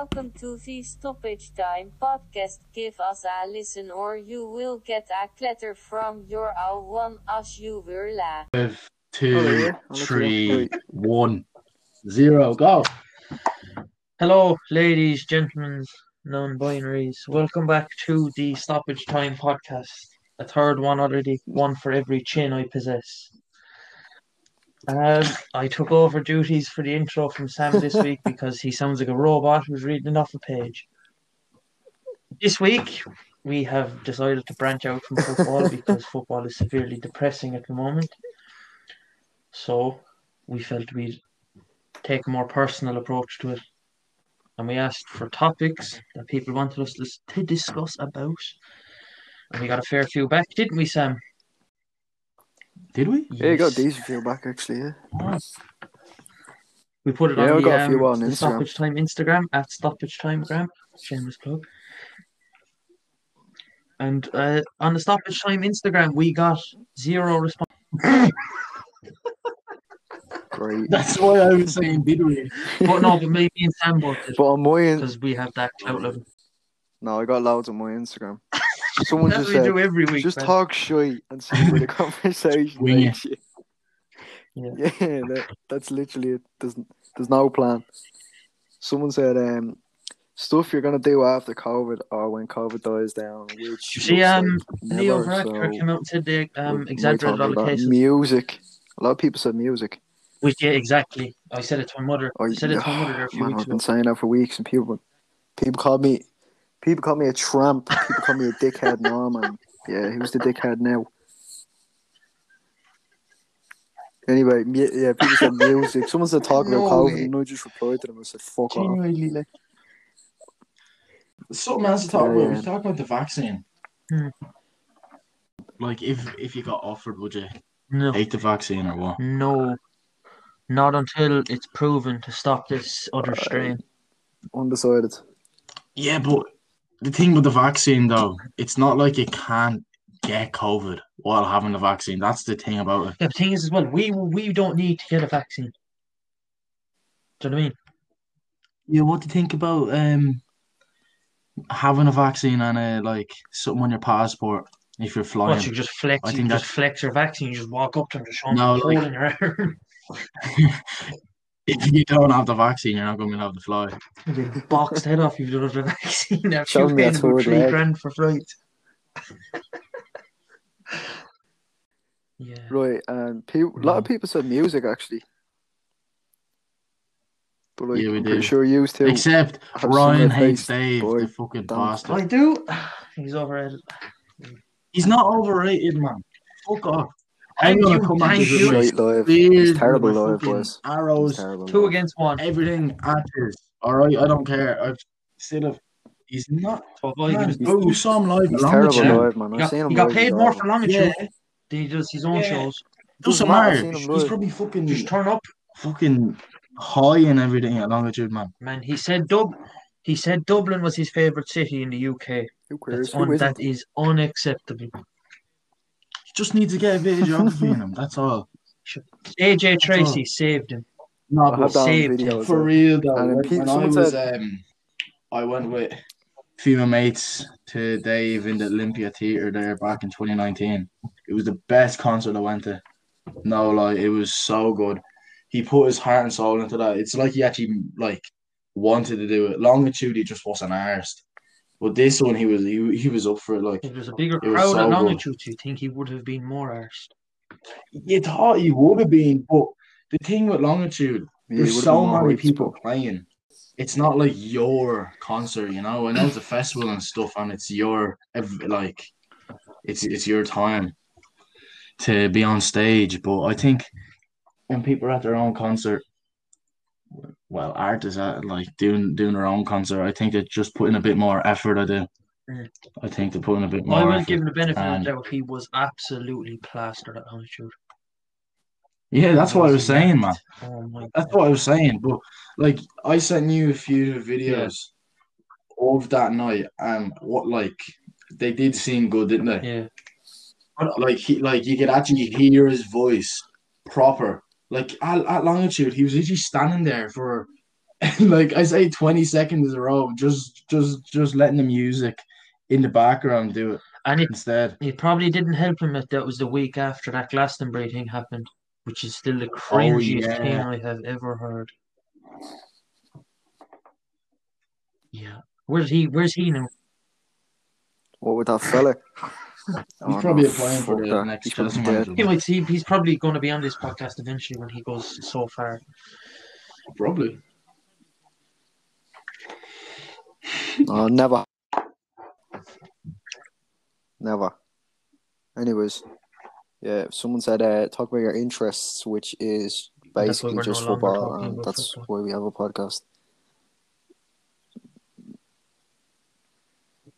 Welcome to the Stoppage Time podcast. Give us a listen or you will get a clatter from your owl one as you were la. Uh. Five, Oh, two, yeah. I'll let you go. go. Hello, ladies, gentlemen, non-binaries. Welcome back to the Stoppage Time podcast. A third one already, one for every chin I possess. Um, I took over duties for the intro from Sam this week because he sounds like a robot who's reading off a page. This week, we have decided to branch out from football because football is severely depressing at the moment. So, we felt we'd take a more personal approach to it and we asked for topics that people wanted us to, to discuss about. And we got a fair few back, didn't we, Sam? Did we? Yeah, you got Yes. a decent few back actually. Yeah. We put it Yeah, I on the, got a um, on the Instagram. Stoppage Time Instagram at Stoppage Time Gram. Shameless plug. And uh, on the Stoppage Time Instagram, we got zero response. Great. That's why I was saying, did we? But no, but maybe in Sam both did But on my in- because we have that clout level. no, I got loads on my Instagram. Someone just said, do every week. just man. talk shit and see where the conversation takes you. Yeah. Yeah, that, that's literally it. There's there's no plan. Someone said, um, stuff you're gonna do after COVID or when COVID dies down. Which You see, um, Leo never, Varadkar so came out and said they um, exaggerated all the cases. Music. A lot of people said music. Which, yeah, exactly. I said it to my mother. Oh, I said it to my mother a few man, weeks I've been saying that for weeks, and people, people called me, people called me a tramp. People called me a dickhead. No, man. Yeah, who's the dickhead now? Anyway, mu- yeah, people said music. Someone said talk about No COVID, way. and I just replied to them. I said, "Fuck off." Genuinely, like. Something else to talk Yeah, about. yeah. We should talk about the vaccine. Hmm. Like, if if you got offered, would you No, take the vaccine or what? no, not until it's proven to stop this other Uh, strain. Undecided. Yeah, but the thing with the vaccine, though, it's not like you can't get COVID while having the vaccine. That's the thing about it. Yeah, the thing is as well, we we don't need to get a vaccine. Do you know what I mean? Yeah, what do you think about um having a vaccine and uh, like something on your passport if you're flying? What you just flex, I you think just that- flex your vaccine, you just walk up to them, just show them No, the like- in your arm. If you don't have the vaccine, you're not going to be able to fly. You'll be boxed head off if you don't have the vaccine. After Show you me paying that about third three leg. grand for flight. yeah. Right, and people, a lot of people said music actually. But like, Yeah, we I'm pretty did. sure you too. Except Ryan hates Dave, boy. the fucking Don't. bastard. I do. He's overrated. He's not overrated, man. Fuck off. I'm Thank gonna you, come at thank this you. with my Shite live. spears, It's terrible with my live, boys. It's Arrows, terrible. Two live. against one. everything at this. All right, I don't care. I've still have. He's not. Oh, five. Man, He was you saw him live. He's long terrible ago. live, man. He I've got, seen him he got paid more awful. for longitude Yeah, than he does his own Yeah. shows. doesn't matter, matter. I've seen him He's probably fucking, Just turn up, fucking high and everything at longitude, man. man. He said Dub. He said Dublin was his favourite city in the UK. Who cares? That's Who un- that is unacceptable. He just needs to get a bit of geography in him. That's all. AJ all. Tracey saved him. No, I have that on saved video. For real though, And when, I was um, I went with a few of my mates to Dave in the Olympia Theatre there back in 2019. It was the best concert I went to. No lie, it was so good. He put his heart and soul into that. It's like he actually like wanted to do it. Longitude, he just wasn't arsed. But this one, he was he, he was up for it. Like If there was a bigger crowd so at good. longitude, you think he would have been more arsed? you thought he would have been, but the thing with Longitude, Yeah, there's so many people playing. It's not like your concert, you know. I know it's a festival and stuff, and it's your like, it's it's your time to be on stage. But I think when people are at their own concert, well, art is at like doing doing her own concert, I think they're just putting a bit more effort. I do. Mm. I think they're putting a bit more. I will give him the benefit of and- the doubt. He was absolutely plastered at longitude. Yeah, that's what I was saying, man. Oh That's what I was saying, but like I sent you a few videos of that night, and what like they did seem good, didn't they? Yeah. Like he, like you could actually hear his voice proper. Like at, at longitude, he was literally standing there for like I say, twenty seconds in a row, just just just letting the music in the background do it And it, instead. it probably didn't help him that that was the week after that Glastonbury thing happened, which is still the oh, cringiest yeah. thing I have ever heard. Yeah. Where's he? Where's he now? What with that fella? He's probably applying for fuck the next He's probably Chelsea dead. He might see. He's probably going to be on this podcast eventually when he goes so far. Probably. Oh, never. Never. Anyways, yeah, If someone said uh, talk about your interests, which is basically just no longer football, and that's football. why we have a podcast.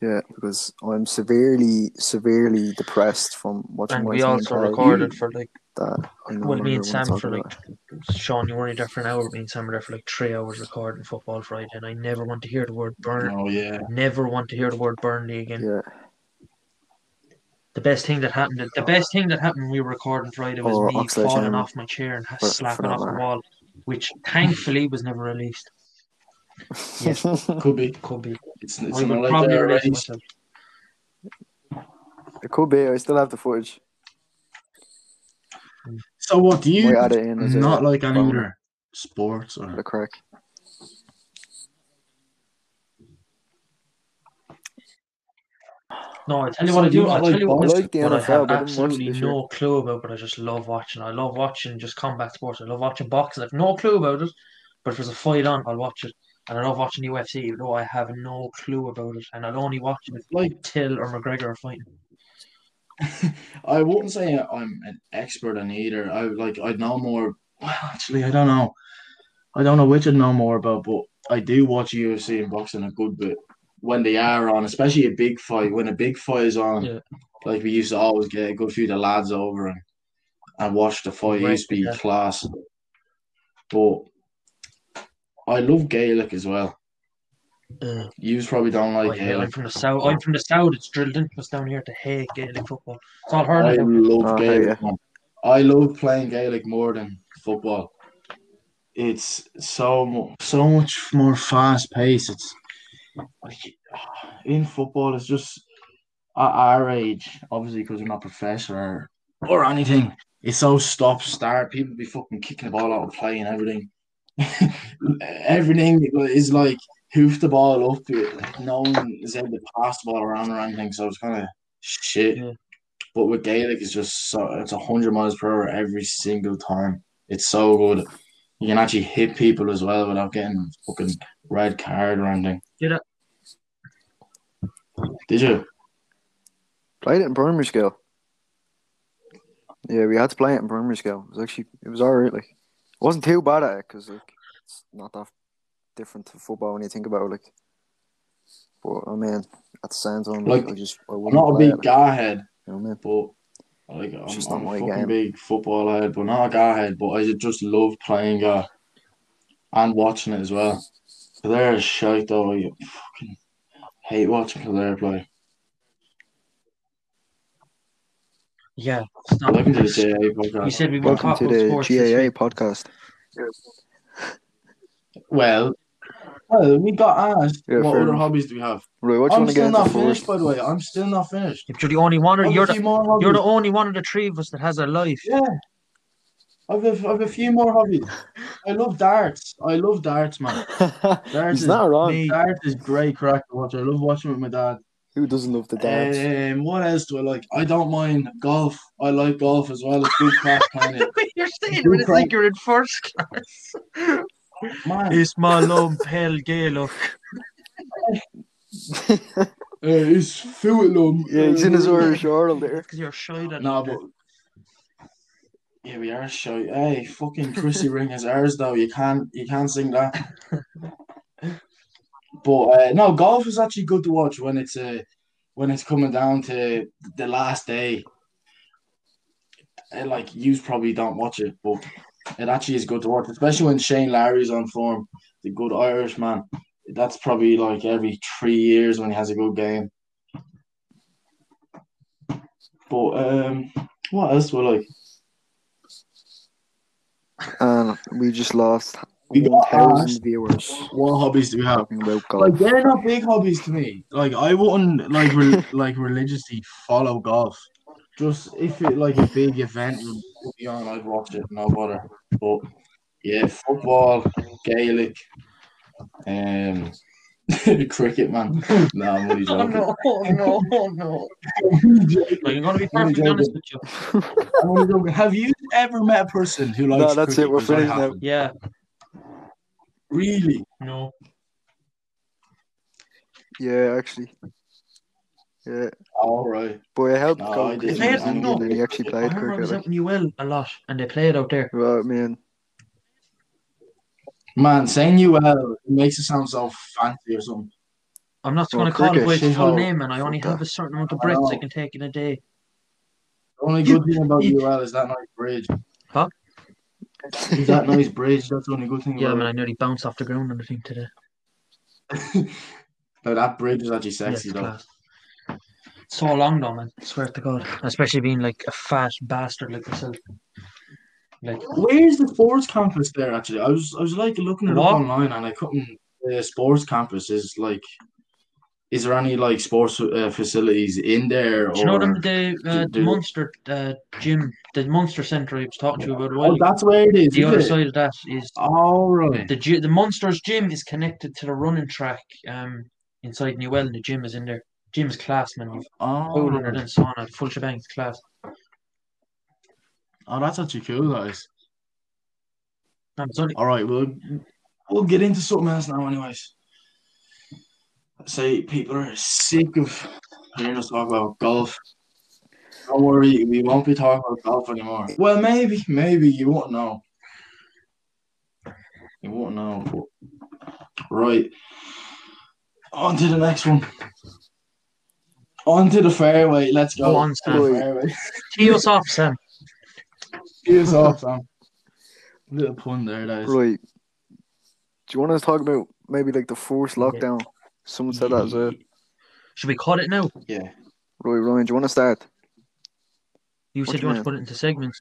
Yeah, because I'm severely, severely depressed from watching And we also recorded for like that. I well, me and Sam talk for about. like Sean, you were only there for an hour. Me and Sam were there for like three hours recording football Friday, and I never want to hear the word burn. Oh yeah. Never want to hear the word Burnley again. Yeah, The best thing that happened, the best thing that happened when we were recording Friday was Or me Oxlade falling Town. off my chair and For- for slapping that off the wall, which thankfully was never released. Yes, Could be. could be. It's, it's I not would like they're release already. it could be. I still have the footage. So what do you add it in as a not like any bonus. other sports or The or crack. No, I tell you So what I do. I tell like you what. I like the what I have but I didn't watch it absolutely no clue about, but I just love watching. I love watching just combat sports. I love watching boxing. I've no clue about it, but if there's a fight on, I'll watch it. And I love watching UFC, even though I have no clue about it, and I'll only watch it if like? Till or McGregor are fighting. I wouldn't say I'm an expert in either. I like I know more. Well, actually, I don't know. I don't know which I know more about, but I do watch UFC and boxing a good bit when they are on, especially a big fight. When a big fight is on, Yeah. like we used to always get a good few of the lads over and and watch the fight. It used to be yeah. class. But I love Gaelic as well. Uh, You probably don't oh, like yeah, I'm Gaelic. from the south. I'm from the south. It's drilled into us down here to hate Gaelic football. It's all I hurling. down here. love Oh, Gaelic. yeah. I love playing Gaelic more than football. It's so so much more fast paced. It's like in football, it's just at our age, obviously because we're not professional or, or anything. It's so stop start. People be fucking kicking the ball out of play and everything. everything is like hoof the ball up. No one is able to pass the ball around or anything. So it's kind of shit. Yeah. But with Gaelic, it's just so it's hundred miles per hour every single time. It's so good. You can actually hit people as well without getting fucking red card or anything. Did it? Did you? Played it in primary school. Yeah, we had to play it in primary school. It was actually it was alright. Like, it wasn't too bad at it because like it's not that different to football when you think about it. Like, but I mean, at the same time, like, Like, I just I I'm wouldn't a big it, like, guy head, you know what I mean? but like I'm, just not I'm a fucking game. big football head, but not a guy head. But I just love playing Ga and watching it as well. Is shite though. I fucking hate watching Kildare play. Yeah. It's not, Welcome to the GAA podcast. you said we were Welcome to the sports GAA podcast. Well, well, we got asked Yeah, what fair other hobbies do we have? Right, what do you I'm want to get still not finished, first? by the way. I'm still not finished. If you're the only one, I've you're the few more hobbies. you're the only one of the three of us that has a life. Yeah. I've a, I've a few more hobbies. I love darts. I love darts, man. Darts He's is, not wrong. Me. darts is great crack to watch. I love watching with my dad. Who doesn't love the dance? Um, what else do I like? I don't mind golf. I like golf as well. It's good crack, kind of. you're saying Good it, it's like you're in first class. Man, It's my love, pale Gaelic. uh, it's Fulham. yeah, he's in his Irish Earl there. Because you're shy that No, but yeah, we are shy. Hey, fucking Christy Ring is ours though. You can't you can't sing that. but uh, no, golf is actually good to watch when it's uh, when it's coming down to the last day. Uh, like you probably don't watch it, but it actually is good to watch, especially when Shane Lowry's on form, the good Irish man. That's probably like every three years when he has a good game. But um, what else were like? We just lost We got 1,000 viewers what hobbies do we have? talking about golf. Like they're not big hobbies to me. Like I wouldn't like re- like religiously follow golf. Just if it like a big event would put me on, I'd watch it, no bother. But yeah, football, Gaelic, um, cricket, man. no, I'm only Oh joking. no, oh no, oh no. Like, I'm gonna be perfectly honest with you. I'm only joking. Have you ever met a person who likes No, that's cricket? it, we're 'Cause I finished now. Yeah, Really? no. Yeah, actually. Yeah, All right. but I helped No, go I didn't. in No. And he actually I played remember I was cricket. out in UL a lot and they played out there. Like, well, man, Man, saying UL it makes it sound so fancy or something. I'm not Well, going to call it cricket, by its full oh, name, and I only have a certain amount of I breaths I know. can take in a day. The only good thing about UL is that nice bridge. Huh? Is that nice bridge? That's the only good thing Yeah, I mean, I nearly bounced off the ground on the thing today. No, that bridge is actually sexy it's though. class. So long though, man. I swear to God. Especially being like a fat bastard like myself. Like, Where's the sports campus there? Actually, I was I was like looking it up online and I couldn't. The sports campus is like. Is there any like sports uh, facilities in there? do you know them, the, uh, the Munster uh, gym, the Munster Centre I was talking to you about a while Oh, that's where it is. The is other it? side of that is All right. the the Munsters gym is connected to the running track um inside Newell and the gym is in there. Gym's class, man. Oh, pool under then sauna, full shebang, class. oh, that's actually cool, it's only All right, we'll we'll get into something else now, anyways. Say people are sick of hearing us talk about golf. Don't worry, we won't be talking about golf anymore. Well, maybe, maybe you won't know. You won't know. Right. On to the next one. On to the fairway. Let's go. Go on, To the Sam. fairway. tee us off, Sam. Cheers off, Sam. Little pun there, that is. right. Do you want to talk about maybe like the forced lockdown? Someone said that as well. Should we cut it now? Yeah. Roy Ryan, do you want to start? You What said you you want to put it into segments.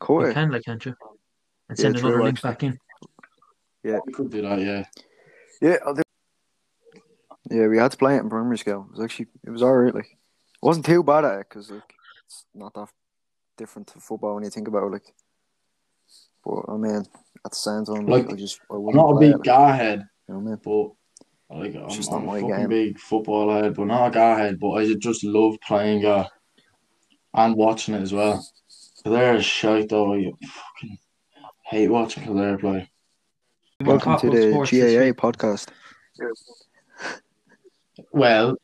Cut You it. can, like, can't you? And Yeah, send true, another link actually. back in. Yeah. We could do that, yeah. Yeah, I'll do- yeah, we had to play it in primary school. It was actually it was alright. Like, it wasn't too bad at it because like it's not that different to football when you think about it. Like, but I mean, at the same time, like, Like, I just I I'm wouldn't a big it, like, guy head, you know what I mean? But like I'm, It's just I'm not a fucking game. big football head, but not a guy head. But I just love playing uh, and watching it as well. Kildare is shite though. I fucking hate watching Kildare play. Welcome to the GAA week. podcast. Well,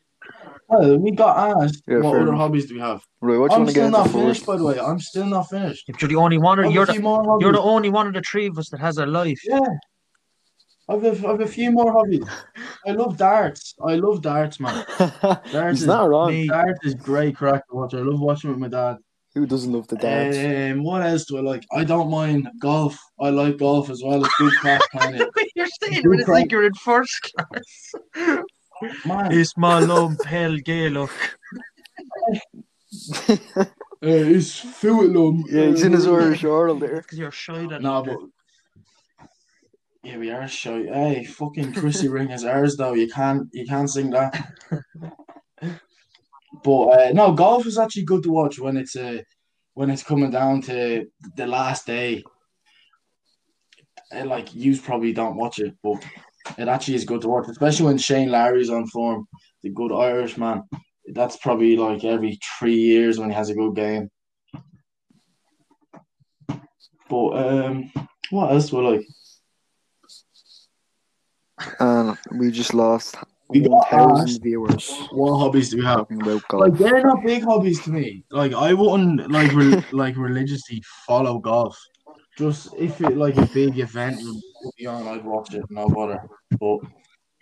well, we got asked Yeah, what fair other hobbies do we have. Right, what do you I'm want to get still into not first? finished, by the way. I'm still not finished. If you're the only one, I you're the few more hobbies. you're the only one of the three of us that has a life. Yeah. I've a, I've a few more hobbies. I love darts. I love darts, man. Darts He's is, not wrong. Me. darts is great crack to watch. I love watching with my dad. Who doesn't love the darts? Um, what else do I like? I don't mind golf. I like golf as well. It's good crack playing it. you're saying Good it, it's like you're in first class. Man, It's my love, pale Gaelic. uh, it's Fulham. yeah, he's in his Irish Earl there. Because you're shy that No, but yeah, we are shy. Hey, fucking Christy Ring is ours though. You can't you can't sing that. But uh, no, golf is actually good to watch when it's uh, when it's coming down to the last day. Uh, like you probably don't watch it, but it actually is good to watch, especially when Shane Lowry's on form, the good Irish man. That's probably like every three years when he has a good game. But um, what else I like? And we just lost We got 1,000 asked viewers what hobbies do we have? talking about golf. Like they're not big hobbies to me. Like I wouldn't like re- like religiously follow golf. Just if it like a big event would me on, I'd watch it, no bother. But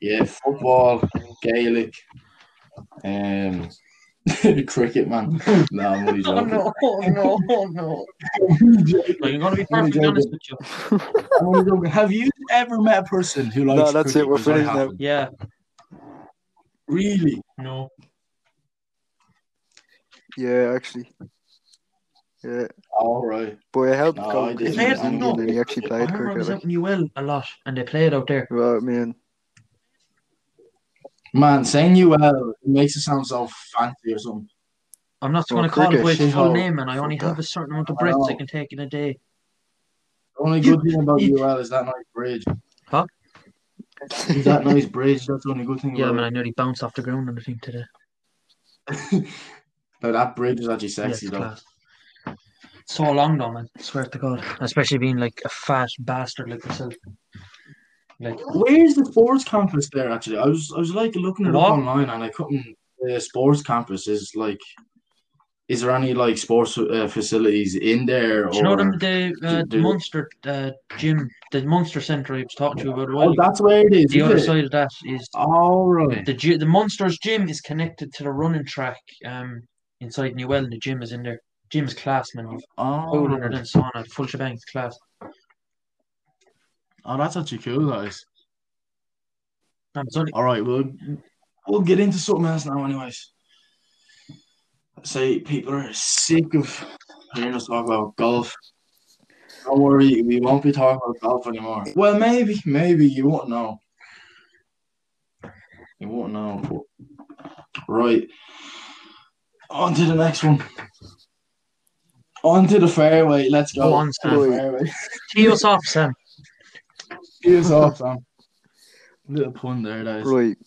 yeah, football, Gaelic, um, cricket, man. No, I'm only Oh joking. no, oh no, oh no. Like, I'm gonna be only perfectly honest joking. with you. I'm only joking. Have you ever met a person who likes No, that's cricket? it, we're 'Cause I finished now. Yeah, Really? no. Yeah, actually. Yeah, All right. Boy, it helped No, go I didn't. he was I didn't Indian know. and he actually played remember I cricket. was Like, out in UL a lot, and they played out there. Right, I mean, Man, saying you well it makes it sound so fancy or something. I'm not going to call it cricket, by its shit full name, and I only have a certain amount of I breaths I know. can take in a day. The only good thing about you- UL is that nice bridge. Huh? Is that nice bridge? That's the only good thing Yeah, about man, I nearly bounced off the ground on the thing today. it. no, that bridge is actually sexy it's though. class. So long though, man. swear to God. Especially being like a fat bastard like myself. Like, Where's the sports campus there? Actually, I was I was like looking it What? up online and I couldn't. The sports campus is like. Is there any like sports uh, facilities in there? do you know them the uh, do- Munster uh, gym, the Munster Centre I was talking to you about Oh, that's where it is. The is other it? side of that is All right. the the Munsters gym is connected to the running track um inside Newell and the gym is in there. Gym's class, man. Oh, pool under then sauna, full shebang, it's class. Oh, that's actually cool, guys. It's only All right, we'll we'll get into something else now, anyways. Say people are sick of hearing us talk about golf. Don't worry, we won't be talking about golf anymore. Well, maybe, maybe you won't know. You won't know. Right. On to the next one. On to the fairway. Let's go. Go on, to the Sam. fairway. tee us off, Sam. Here's off, Sam. Little pun there, that is. right.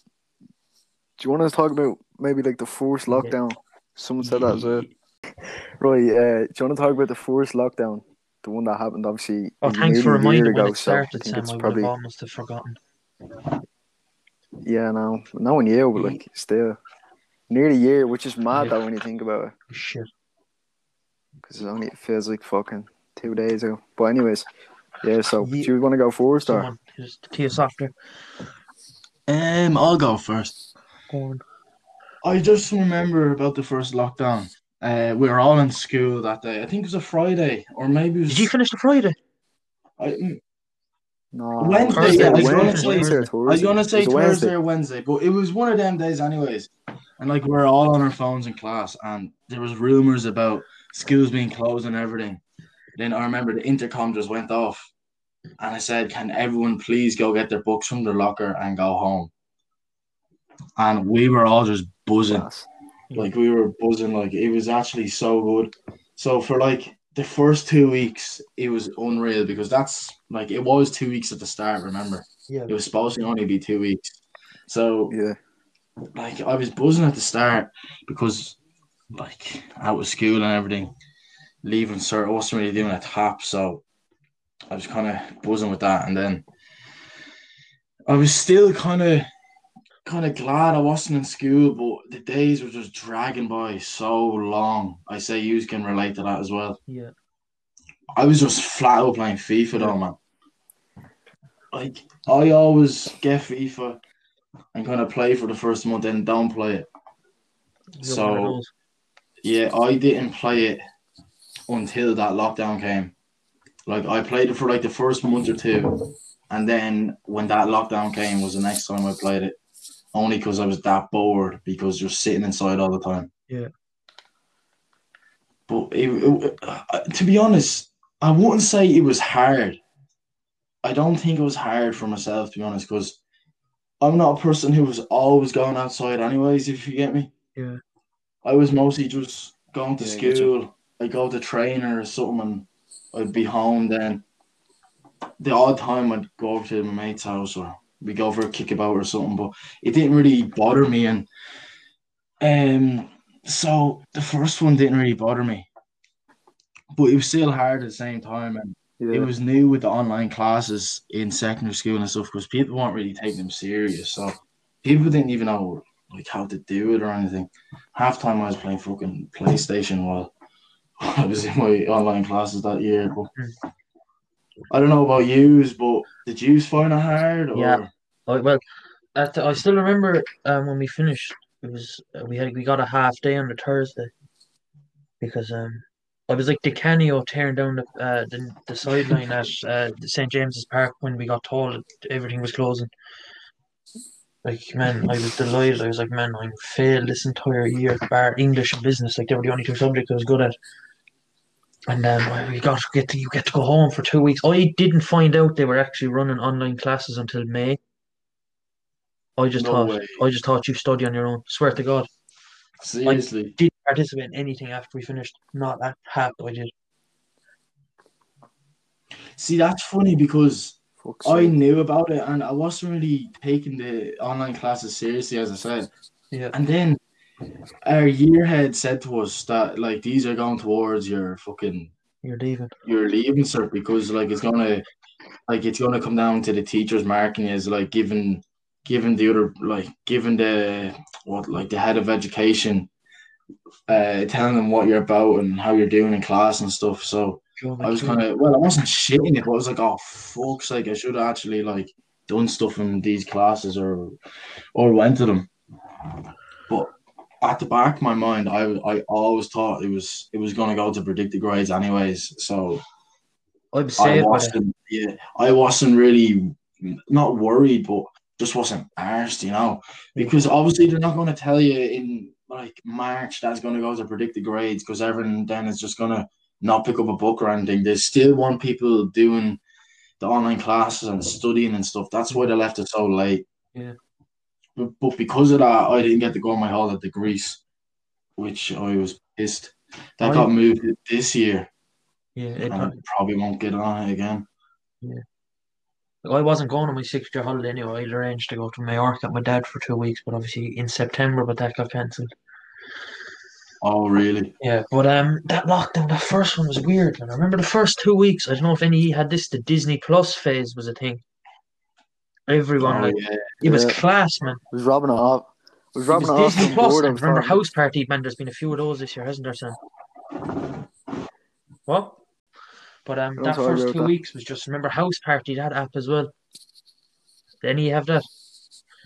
Do you want to talk about maybe like the first lockdown? Someone said that as well. Right. Uh, do you want to talk about the first lockdown? The one that happened, obviously. Oh, thanks for a year reminding when ago, it so I think Sam. it's I probably almost have forgotten. yeah, no, no one year, but like still nearly a year, which is mad Yeah. though when you think about it, Shit. because it only it feels like fucking two days ago. But anyways, yeah. So Ye- do you want to go first or? Someone just tee us off. Um, I'll go first. Go on. I just remember about the first lockdown. Uh, we were all in school that day. I think it was a Friday, or maybe it was. Did you finish the Friday? I, No, Wednesday, Thursday, yeah, I was Wednesday, gonna say- Wednesday or I was gonna Thursday. say It was a Thursday Wednesday. or Wednesday, but it was one of them days, anyways. And like we are all on our phones in class, and there was rumors about schools being closed and everything. Then I remember the intercom just went off, and I said, "Can everyone please go get their books from their locker and go home?" And we were all just buzzing. Class. Like we were buzzing, like it was actually so good. So for like the first two weeks, it was unreal because that's like it was two weeks at the start. Remember, Yeah. it was supposed to only be two weeks. So Yeah, like I was buzzing at the start because like out of school and everything, leaving I wasn't really doing a tap, so I was kind of buzzing with that, and then I was still kind of kind of glad I wasn't in school, but the days were just dragging by so long. I say you can relate to that as well. Yeah. I was just flat out playing FIFA though, man. Like I always get FIFA and kind of play for the first month, then don't play it. You're So- one of those. Yeah, I didn't play it until that lockdown came. Like I played it for like the first month or two, and then when that lockdown came was the next time I played it. Only because I was that bored because you're sitting inside all the time. Yeah. But it, it- uh, to be honest, I wouldn't say it was hard. I don't think it was hard for myself to be honest, because I'm not a person who was always going outside anyways. If you get me. Yeah. I was mostly just going to Yeah, school. I go to trainer or something, and I'd be home then. The odd time I'd go over to my mate's house or we go for a kickabout or something, but it didn't really bother me. And um, so the first one didn't really bother me, but it was still hard at the same time. And yeah, it was new with the online classes in secondary school and stuff because people weren't really taking them serious. So people didn't even know like how to do it or anything. Half time I was playing fucking PlayStation while I was in my online classes that year. But I don't know about yous, but did you find it hard? Or? Yeah. Oh, well, at I still remember um, when we finished. It was uh, we had we got a half day on the Thursday because um I was like the Canio tearing down the uh, the, the sideline at uh, St James's Park when we got told that everything was closing. Like man, I was delighted. I was like, man, I failed this entire year bar English and business. Like they were the only two subjects I was good at. And um, then we got to get to, you get to go home for two weeks. I didn't find out they were actually running online classes until May. I just No thought way. I just thought you study on your own. Swear to God. Seriously. Didn't participate in anything after we finished. Not at half I did. See, that's funny because Fuck's I sake. knew about it and I wasn't really taking the online classes seriously, as I said. Yeah. And then our year head said to us that like these are going towards your fucking You're leaving. your leaving sir because like it's gonna like it's gonna come down to the teachers marking is like given given the other like given the what like the head of education uh telling them what you're about and how you're doing in class and stuff. So I was kind of well, I wasn't shitting it, but I was like, oh fuck's like I should have actually like done stuff in these classes or or went to them. But at the back of my mind, I I always thought it was it was gonna go to predicted grades anyways. So I'm I saved by that. wasn't yeah, I wasn't really not worried, but just wasn't arsed, you know. Because obviously they're not gonna tell you in like March that's gonna go to predicted grades because everyone then is just gonna not pick up a book or anything. They still want people doing the online classes and studying and stuff. That's why they left it so late. Yeah. But, but because of that, I didn't get to go on my holiday to Greece, which I was pissed. That I- got moved this year, Yeah, it, probably won't get on it again. Yeah. I wasn't going on my six year holiday anyway. I'd arranged to go to Mallorca with my dad for two weeks, but obviously in September, but that got cancelled. Oh, really? Yeah, but um, that lockdown, that first one was weird. And I remember the first two weeks. I don't know if any had this. The Disney Plus phase was a thing. Everyone Oh, like yeah. it was Yeah. class, man. was robbing it off. Was It robbing was it off Disney from Plus. board And remember fun. House Party, man. There's been a few of those this year, hasn't there, son? What? But um, that first two that. weeks was just remember House Party that app as well. Then you have that?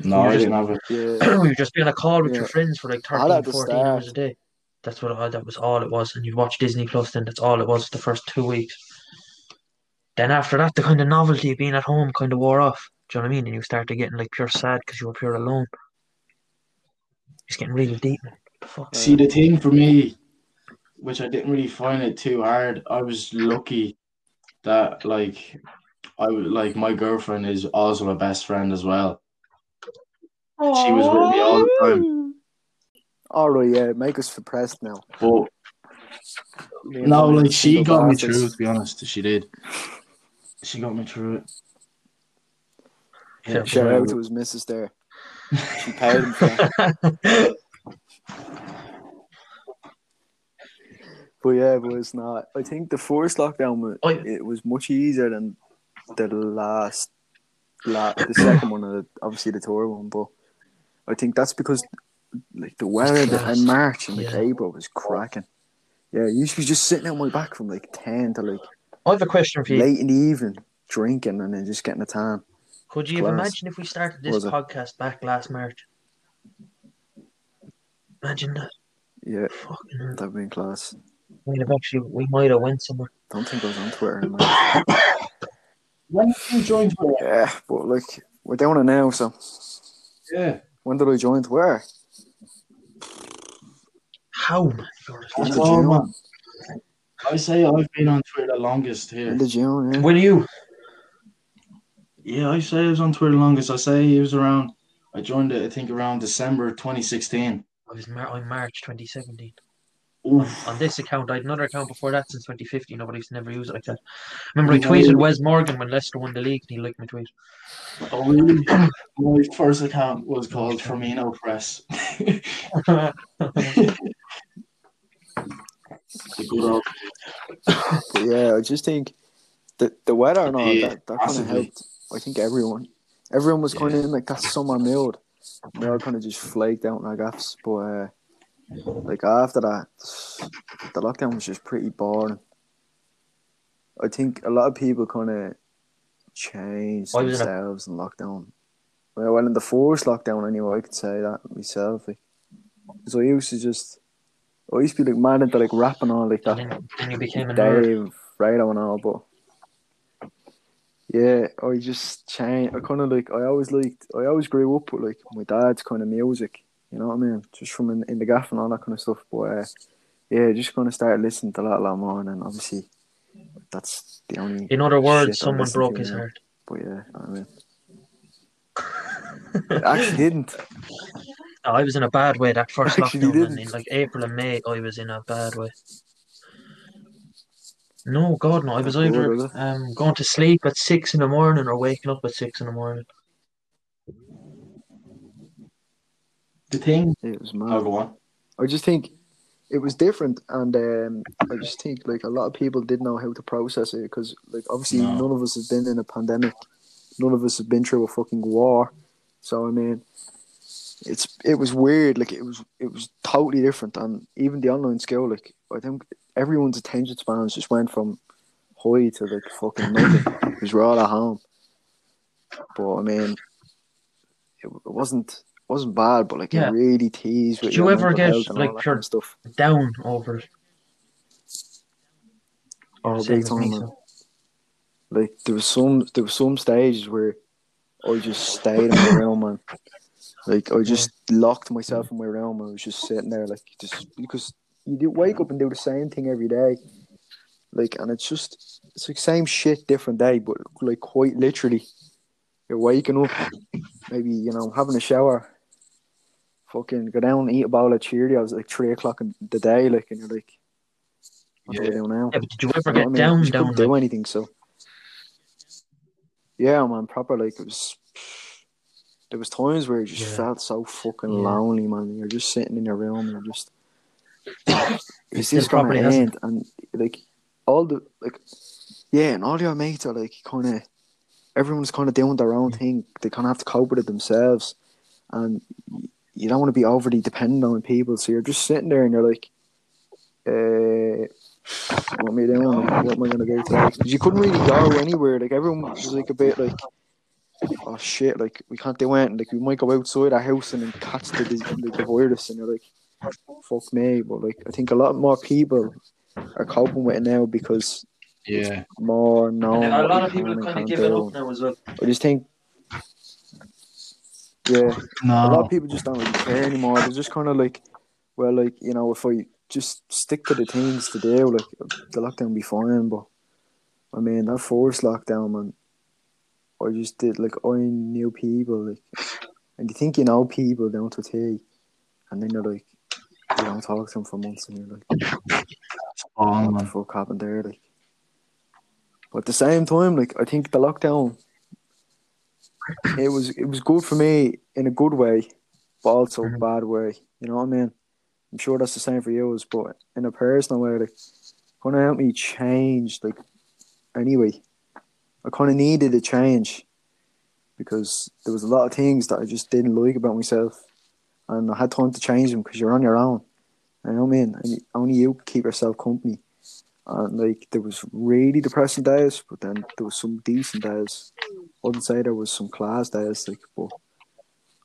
No, You I just- didn't have it. Yeah. you just be on a call with your friends for like I 13, 14 hours a day. That's what I, that was all it was. And you'd watch Disney Plus, then that's all it was the first two weeks. Then after that, the kind of novelty of being at home kind of wore off. Do you know what I mean? And you started getting like pure sad because you were pure alone. It's getting really deep, man. Fuck. See, the thing for me, which I didn't really find it too hard, I was lucky that like I would like my girlfriend is also my best friend as well. She was with me all the time. All right, yeah, make us depressed now. But no, like she got me through. To be honest, she did. She got me through it. Yeah, Shout out to his missus there. She paid him for it. But yeah, but it's not. I think the first lockdown Oh, it was much easier than the last, la- the second one, and the, obviously the tour one. But I think that's because like the weather in March and like Yeah. April was cracking. Yeah, you used to be just sitting on my back from like ten to like I have a question for you. late in the evening, drinking and then just getting a tan. Could you have class. imagined if we started this podcast back last March? Imagine that. Yeah, Fucking hell. that'd been class. We'd have actually, we might have went somewhere. Don't think I was on Twitter. in When did you join Twitter? yeah, but like we're doing it now. So Yeah. when did I join Twitter? How, man? You're- End of Oh, June. man. I say I've been on Twitter the longest here. End of June. Yeah. When are you? Yeah, I say I was on Twitter longest. I say it was around. I joined it. I think around December 2016. I was Mar- oh, on March 2017. Oof. On this account, I had another account before that since 2015. Nobody's never used it like that. Remember, I No. tweeted Wes Morgan when Leicester won the league, and he liked my tweet. Oh. My first account was called Firmino Press. the good yeah, I just think the the weather and all Yeah, that that kind of massively. helped. I think everyone, everyone was kind of Yeah. in like that summer mood. They all kind of just flaked out in our gaffs. But uh, like after that, the lockdown was just pretty boring. I think a lot of people kind of changed I was in themselves in lockdown. Well, well, in the first lockdown anyway, I could say that myself. Like, so I used to just, I used to be like mad into like rapping all like that. And then, you became a nerd. Dave, Fredo and all, but yeah, I just changed. I kind of like, I always liked, I always grew up with like my dad's kind of music, you know what I mean? Just from in, in the gaff and all that kind of stuff. But uh, yeah, just gonna start listening to that a lot more, and then obviously that's the only. In other words, someone broke his heart. But yeah, I mean, it actually didn't. I was in a bad way that first Actually lockdown, didn't. in like April and May, I was in a bad way. No, God, no. I was That's either was um, going to sleep at six in the morning or waking up at six in the morning. The thing. It was mad. Oh. I just think it was different, and um, I just think like a lot of people didn't know how to process it because, like, obviously No. none of us have been in a pandemic, none of us have been through a fucking war. So I mean, it's it was weird. Like it was it was totally different, and even the online school, like I think everyone's attention spans just went from high to like fucking nothing because we're all at home. But I mean, it, it wasn't. it Wasn't bad, but like Yeah. it really teased. with Did you ever get, health and all like, pure kind of stuff? Down over it. Oh, big time, so. Like there was some there was some stages where I just stayed in the room, man. Like I just locked myself in my room. I was just sitting there, like just because you do wake up and do the same thing every day, like, and it's just it's like same shit, different day, but like quite literally, you're waking up, maybe you know having a shower, fucking go down and eat a bowl of Cheerios at like three o'clock in the day, like, and you're like, what do I Yeah. do now? Yeah, but did you ever You get what I mean? down, 'Cause you down? couldn't do anything. So yeah, man, proper like it was. There was times where you just Yeah. felt so fucking Yeah. lonely, man. You're just sitting in your room and you're just. Is this gonna end? And like all the like, yeah, and all your mates are like kind of. Everyone's kind of doing their own thing. They kind of have to cope with it themselves, and you don't want to be overly dependent on people. So you're just sitting there and you're like, uh, what am I doing? What am I gonna do today? 'Cause you couldn't really go anywhere. Like everyone was like a bit like, oh shit, like we can't do anything. Like we might go outside our house and then catch the dis- like, the virus, and you're like, fuck me. But like I think a lot more people are coping with it now because Yeah. more knowing and a lot of people can kind of can't give it do. up now as well. I just think, yeah, no. a lot of people just don't really care anymore. They're just kind of like, well, like you know, if I just stick to the things to do, like the lockdown will be fine. But I mean, that forced lockdown, man, I just did like I knew people, like, and you think you know people down to tea, and then you're like, you don't talk to them for months, and you're like, Oh, what the fuck happened there? Like, but at the same time, like I think the lockdown, it was it was good for me in a good way, but also a Mhm. bad way. You know what I mean? I'm sure that's the same for you, but in a personal way, like, kind of helped me change. Like, anyway, I kind of needed a change because there was a lot of things that I just didn't like about myself, and I had time to change them because you're on your own. You know what I mean? And only you keep yourself company. And like there was really depressing days, but then there was some decent days. I wouldn't say there was some class days, like, but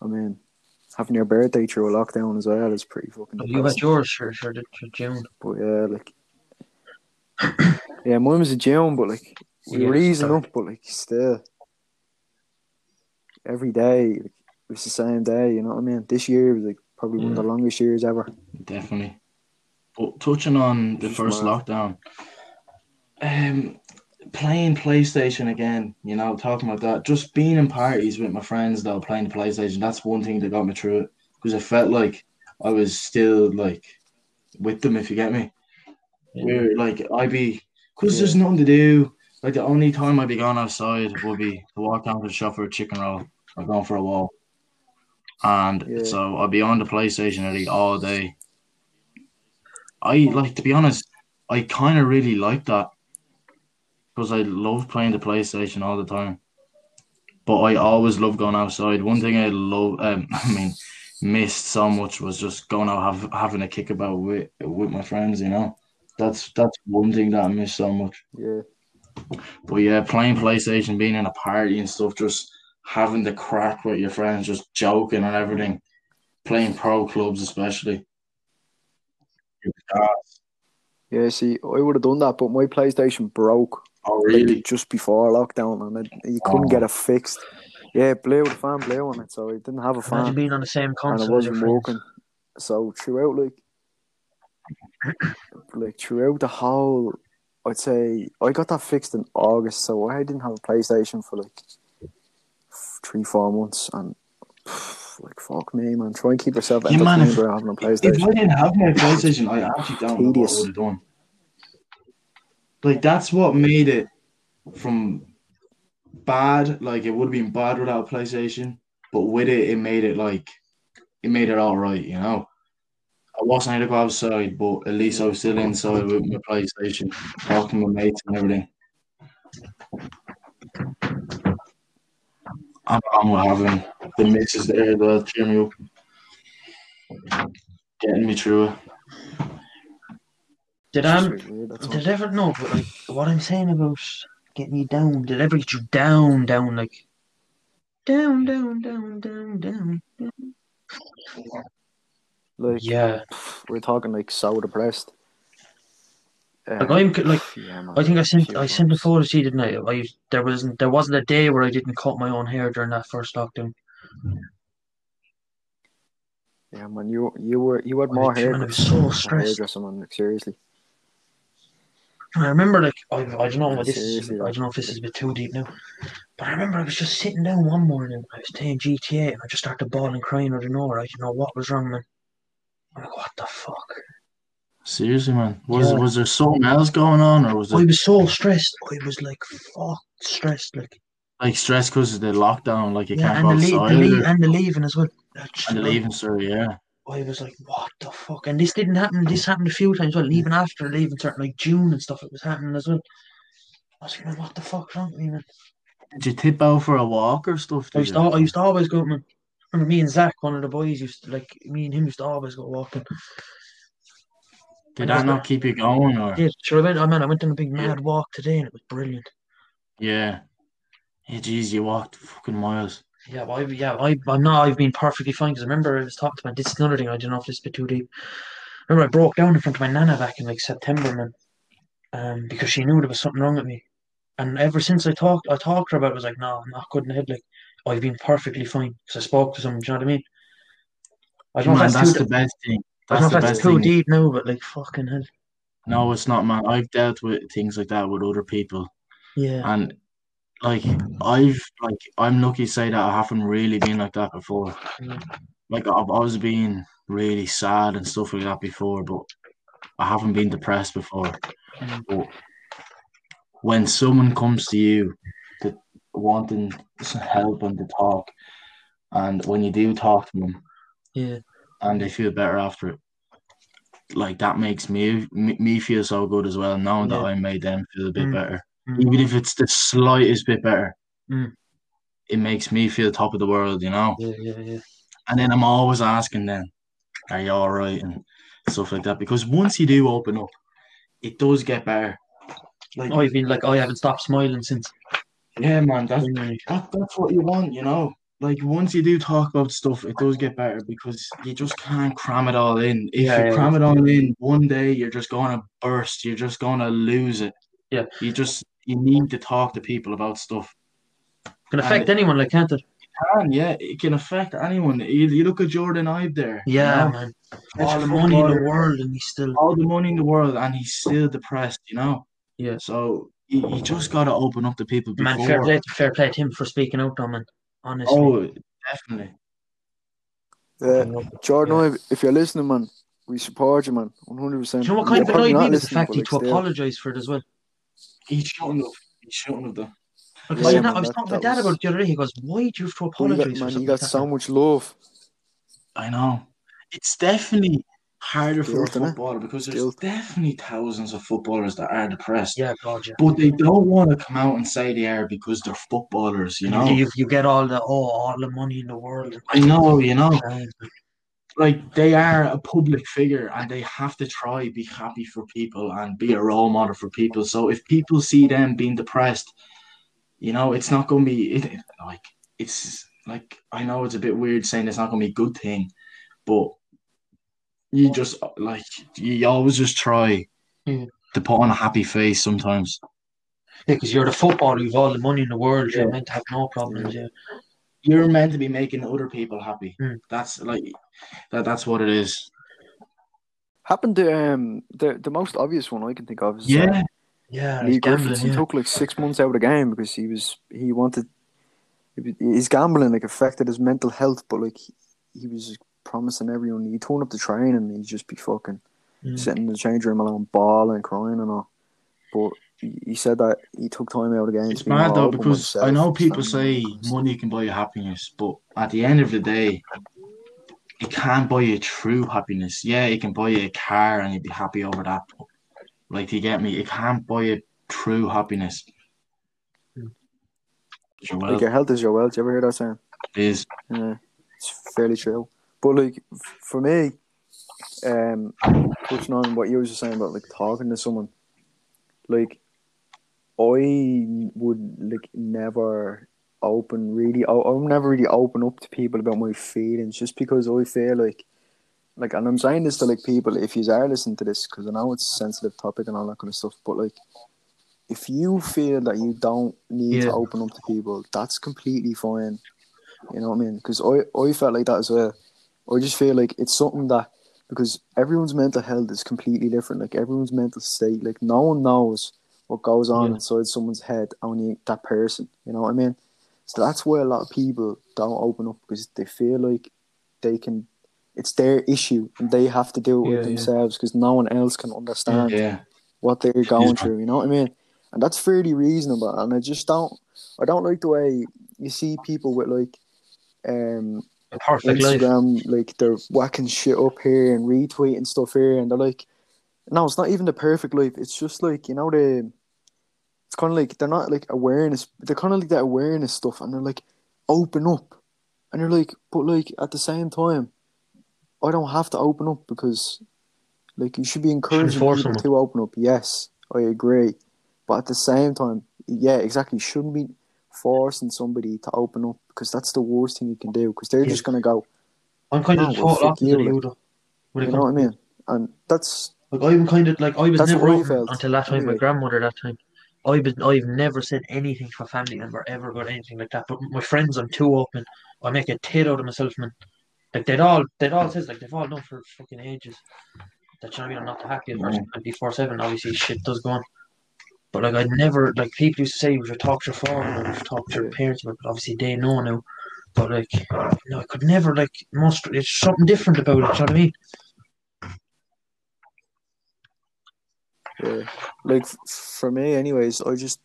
I mean, having your birthday through a lockdown as well is pretty fucking. You had yours for, the, for June. But yeah, like, yeah, mine was in June, but like we Yeah, were easing up, but like still, every day like, it was the same day. You know what I mean? This year was like probably one of the longest years ever. Definitely. But touching on the Just first mad. lockdown, um, playing PlayStation again, you know, talking about that, just being in parties with my friends though, playing the PlayStation, that's one thing that got me through it because I felt like I was still like with them, if you get me. Where like I'd be, because there's nothing to do. Like the only time I'd be going outside would be to walk down to the shop for a chicken roll or going for a walk. And Yeah. so I'd be on the PlayStation nearly all day. I like to be honest, I kind of really like that because I love playing the PlayStation all the time. But I always love going outside. One thing I love, um, I mean, missed so much was just going out have, having a kick about with with my friends. You know, that's that's one thing that I miss so much. Yeah, But yeah, playing PlayStation, being in a party and stuff, just having the crack with your friends, just joking and everything, playing pro clubs especially. yeah. See, I would have done that, but my PlayStation broke. Oh like, really? just before lockdown, and it, you couldn't Oh. get it oh. fixed. Yeah, it blew the fan blew on it, so I didn't have a Imagine fan, being on the same and console it wasn't friends. working. So throughout, like, like throughout the whole, I'd say I got that fixed in August, so I didn't have a PlayStation for like three, four months, and like fuck me, man. Try and keep yourself Yeah, man, if- having a PlayStation. If I didn't have my PlayStation, I actually don't know what I would have done. Like that's what made it from bad. Like it would have been bad without a PlayStation, but with it, it made it like it made it all right. You know, I wasn't able to go outside, but at least I was still inside with my PlayStation, talking to my mates and everything. I'm wrong with having the misses there that cheer me up, getting me through it. Did It's just really weird, that's all. did ever no, but like what I'm saying about getting you down, did it ever get you down, down like down, down, down, down, down. Like Yeah. we're talking like so depressed. Like Um, I'm like yeah, man. I think I sent I sent a photo to you, didn't I? I there wasn't there wasn't a day where I didn't cut my own hair during that first lockdown. Yeah, man. You you were you had more hair. man, I was so stressed. Hairdresser, man. Like seriously. I remember like I, I don't know what this is I don't know if this is a bit too deep now. But I remember I was just sitting down one morning, I was playing GTA and I just started bawling crying out of nowhere. I didn't know what was wrong, man. Like, what the fuck? Seriously, man. Was Yeah. was there something else going on, or was I was so stressed. I was like fuck stressed, like like stress because of the lockdown? Like you yeah, can't and go the, outside, the or- and the leaving as well. Just, and the leaving, sir. Yeah. I was like, what the fuck? And this didn't happen. This happened a few times. Well, even after leaving, certain like June and stuff, it was happening as well. I was like, what the fuck's wrong with me, man? Did you tip out for a walk or stuff? I used to? I used to always go, man. Remember me and Zach, one of the boys, used to like me and him used to always go walking. Did that not keep you going, or Yeah, sure. I went. Oh man, I went on a big mad walk today, and it was brilliant. yeah? Yeah, geez, you walked fucking miles. Yeah, well, I, yeah, I, I'm not. I've been perfectly fine because I remember I was talking to my. This is another thing. I don't know if this is a bit too deep. Remember, I broke down in front of my nana back in like September, man, um, because she knew there was something wrong with me, and ever since I talked, I talked to her about. it, I was like, no, I'm not good in the head. Like, I've been perfectly fine because I spoke to someone. Do you know what I mean? I don't know if that's that's, the best thing. I don't That's know the if that's best too thing. deep now, but like, fucking hell. No, it's not, man. I've dealt with things like that with other people, Yeah, and like I've like I'm lucky to say that I haven't really been like that before. Mm. Like I've always been really sad and stuff like that before, but I haven't been depressed before. Mm. But when someone comes to you wanting some help and to talk, and when you do talk to them yeah, and they feel better after it, like that makes me me, feel so good as well, knowing that I made them feel a bit Mm. better Mm. even if it's the slightest bit better, Mm. it makes me feel top of the world, you know. yeah, yeah, yeah. And then I'm always asking them, "Are you all right?" and stuff like that. Because once you do open up, it does get better. Like, I've been like, I haven't stopped smiling since. Yeah, man, that's that, that's what you want, you know. Like once you do talk about stuff, it does get better because you just can't cram it all in. If Yeah, you yeah. cram it all in, one day you're just gonna burst. You're just gonna lose it. Yeah. You just you need to talk to people about stuff. Can affect And- anyone, like, can't it? can, yeah, it can affect anyone. You, you look at Jordan Ibe there. you Yeah, know, man. All the money in the world, and he's still. all the money in the world, and he's still depressed. You know. Yeah. So you, you just gotta open up to people before. Man, fair play, fair play to him for speaking out, though, man. Honestly. Oh, definitely. Uh, Yeah. Jordan, Ibe, if you're listening, man, we support you, man. One hundred Do percent. you know what kind of annoyed me was the fact he to apologise for it as well. He shouldn't have. He shouldn't have done. Like, Yeah, I, man, I was that- talking to my dad was- about it the other day. He goes, "Why do you have to You apologise got, for man, you got like so man?" much love. I know. It's definitely harder for a footballer because there's Guilt. definitely thousands of footballers that are depressed. Yeah, God, yeah. But they don't want to come out and say they are because they're footballers, you know. You, you get all the oh, all the money in the world. I know, you know. Like they are a public figure and they have to try be happy for people and be a role model for people. So if people see them being depressed, you know, it's not going to be it, it- like it's like I know it's a bit weird saying it's not going to be a good thing, but you just like you always just try Yeah. to put on a happy face sometimes. yeah, because you're the footballer, you've all the money in the world. You're meant to have no problems. Yeah, You're meant to be making other people happy. Mm. That's like that. That's what it is. Happened to um the the most obvious one I can think of is uh, Yeah, Yeah, Leigh gambling. Griffiths. He Yeah. took like six months out of the game because he was he wanted his gambling like affected his mental health, but like he, he was promising everyone he'd turn up the train and he'd just be fucking Mm. sitting in the change room alone, bawling, crying and all. But he, said that he took time out of the game. it's mad though because I know people say money can buy you happiness, but at the end of the day, it can't buy you true happiness. Yeah, it can buy you a car and you'd be happy over that. But, like, do you get me? It can't buy you true happiness. Your Like your health is your wealth. You ever hear that saying? is Yeah, it's fairly true. But like for me, um, touching on what you were just saying about like talking to someone, like I would like never open really. I I'm never really open up to people about my feelings just because I feel like. Like, and I'm saying this to like people, if you are listening to this, because I know it's a sensitive topic and all that kind of stuff, but like, if you feel that you don't need Yeah. to open up to people, that's completely fine. You know what I mean? Because I, I felt like that as well. I just feel like it's something that because everyone's mental health is completely different. Like everyone's mental state, like no one knows what goes on Yeah. inside someone's head, only that person. You know what I mean? So that's why a lot of people don't open up because they feel like they can. It's their issue and they have to deal with yeah. themselves because no one else can understand yeah. what they're going Yeah. through. You know what I mean? And that's fairly reasonable. And I just don't, I don't like the way you see people with like, um, A perfect life. Like they're whacking shit up here and retweeting stuff here, and they're like, no, it's not even the perfect life. It's just like you know the, it's kind of like they're not like awareness. They're kind of like that awareness stuff, and they're like, open up, and you're like, but like at the same time, I don't have to open up because, like, you should be encouraging people someone. to open up. Yes, I agree, but at the same time, yeah, exactly, shouldn't be forcing somebody to open up because that's the worst thing you can do because they're Yeah. just gonna go. I'm kind of Oh, the well, total fuck you, you like- though. When it You know what I mean? And that's Like I'm kind of like I was never what I open felt, until that time. My grandmother that time. I was I've never said anything to a family member ever about anything like that. But my friends, I'm too open. I make a tit out of myself, man. Like they'd all they'd all says like they've all known for fucking ages. That you know what I mean, I'm not the happiest person twenty four seven. Obviously, shit does go on. But like I never like people used to say we should talk to your father we should talk to your parents, but obviously they know now. But like, no, I could never like muster. It's something different about it. You know what I mean? Yeah. Like for me, anyways, I just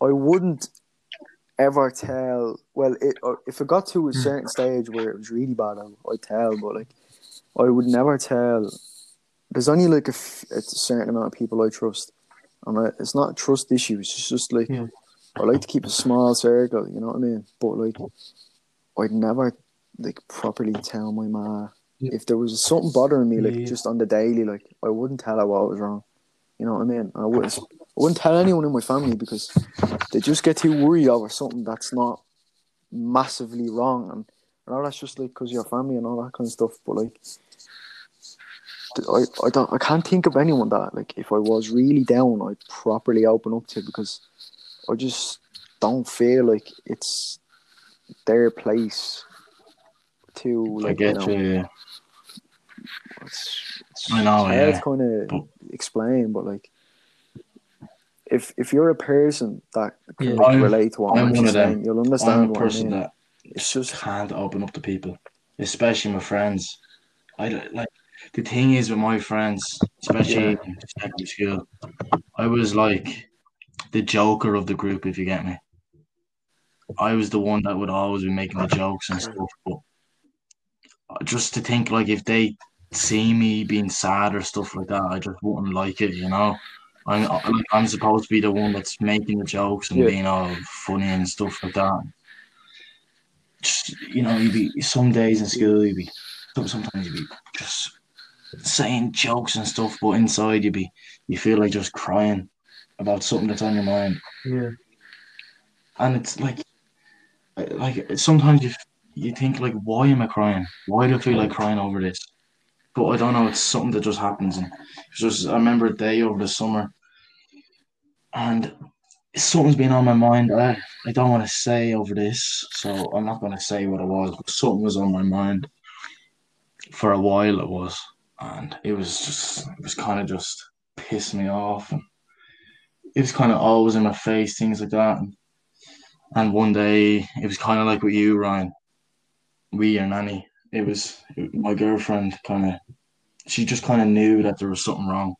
I wouldn't ever tell. Well, it or if it got to a Hmm. certain stage where it was really bad, I, I'd tell. But like, I would never tell. There's only like a, f- a certain amount of people I trust, and it's not a trust issue. It's just like Yeah. I like to keep a small circle. You know what I mean? But like, I'd never like properly tell my ma Yeah. if there was something bothering me, like Yeah. just on the daily. Like I wouldn't tell her what was wrong. You know what I mean? I wouldn't. I wouldn't tell anyone in my family because they just get too worried over something that's not massively wrong, and I know that's just like because your family and all that kind of stuff. But like, I I don't I can't think of anyone that like if I was really down, I'd properly open up to because I just don't feel like it's their place to like I like get you know, you. it's, it's, I know, it's hard yeah. to kind of But- explain, but like, if if you're a person that can Yeah. relate to what I'm, I'm one actually of them. saying, you'll I'm understand a what person I mean. that It's just can't open up to people, especially my friends. I li- like the thing is with my friends, especially in secondary school. I was like the joker of the group, if you get me. I was the one that would always be making the jokes and stuff. But just to think, like, if they see me being sad or stuff like that, I just wouldn't like it, you know. I'm I'm- I'm supposed to be the one that's making the jokes and Yeah. being all funny and stuff like that. Just you know, you'd be some days in school, you'd be sometimes you'd be just saying jokes and stuff, but inside you'd be you feel like just crying about something that's on your mind Yeah. and it's like like sometimes you you think like why am I crying? Why do I feel like crying over this? But I don't know. It's something that just happens, and it's just I remember a day over the summer, and something's been on my mind. I I don't want to say over this, so I'm not going to say what it was. But something was on my mind for a while. It was, and it was just it was kind of just pissed me off, and it was kind of always in my face, things like that. And, and one day it was kind of like with you, Ryan. We or nanny. It was my girlfriend kind of. She just kind of knew that there was something wrong.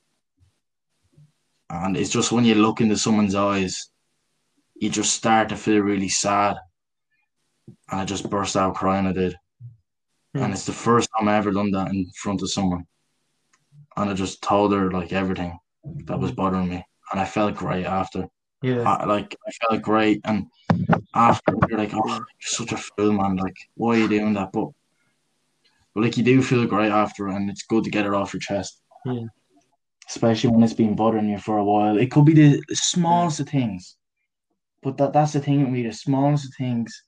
And it's just when you look into someone's eyes, you just start to feel really sad. And I just burst out crying. I did. Hmm. And it's the first time I ever done that in front of someone. And I just told her like everything that was bothering me. And I felt great after. Yeah. I, like I felt great, and after you're like, oh, you're such a fool, man. Like, why are you doing that? But, but like, you do feel great after, and it's good to get it off your chest. Yeah. Especially when it's been bothering you for a while. It could be the smallest of things, but that that's the thing with me. The smallest of things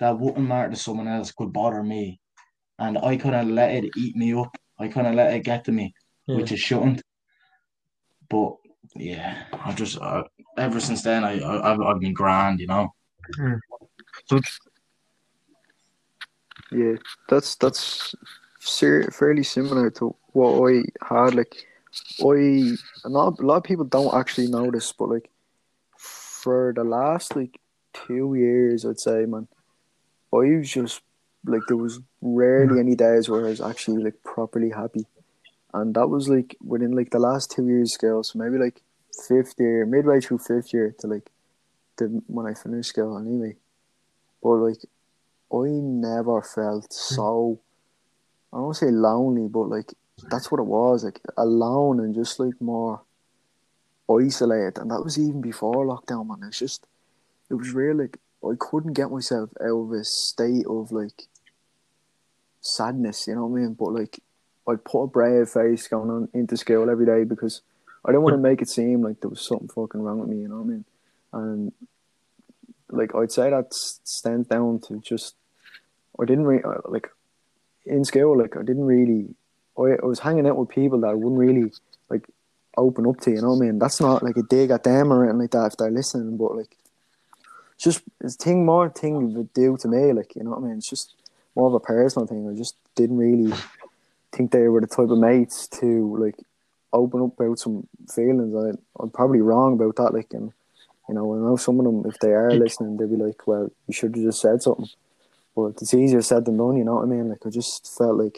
that wouldn't matter to someone else could bother me, and I kind of let it eat me up. I kind of let it get to me, Yeah. which it shouldn't. But yeah, I just uh, ever since then I, I I've, I've been grand, you know. Yeah, that's that's ser- fairly similar to what I had. Like, I not a lot of people don't actually know this, but like for the last like two years, I'd say, man, I was just like there was rarely mm. any days where I was actually like properly happy, and that was like within like the last two years scale. So maybe like fifth year, midway through fifth year to like the when I finished school anyway. But like I never felt hmm. so I don't say lonely, but like that's what it was, like alone and just like more isolated. And that was even before lockdown, man. It's just it was really like I couldn't get myself out of a state of like sadness, you know what I mean? But like I put a brave face going on into school every day because I didn't want to make it seem like there was something fucking wrong with me, you know what I mean? And like I'd say that s- stands down to just I didn't really uh, like in school like I didn't really I, I was hanging out with people that I wouldn't really like open up to, you know what I mean? That's not like a dig at them or anything like that if they're listening, but like it's just it's a thing more thing would do to me, like you know what I mean? It's just more of a personal thing. I just didn't really think they were the type of mates to like open up about some feelings. I, I'm probably wrong about that, like and you know, I know some of them, if they are listening, they'll be like, "Well, you should have just said something." But it's easier said than done, you know what I mean? Like I just felt like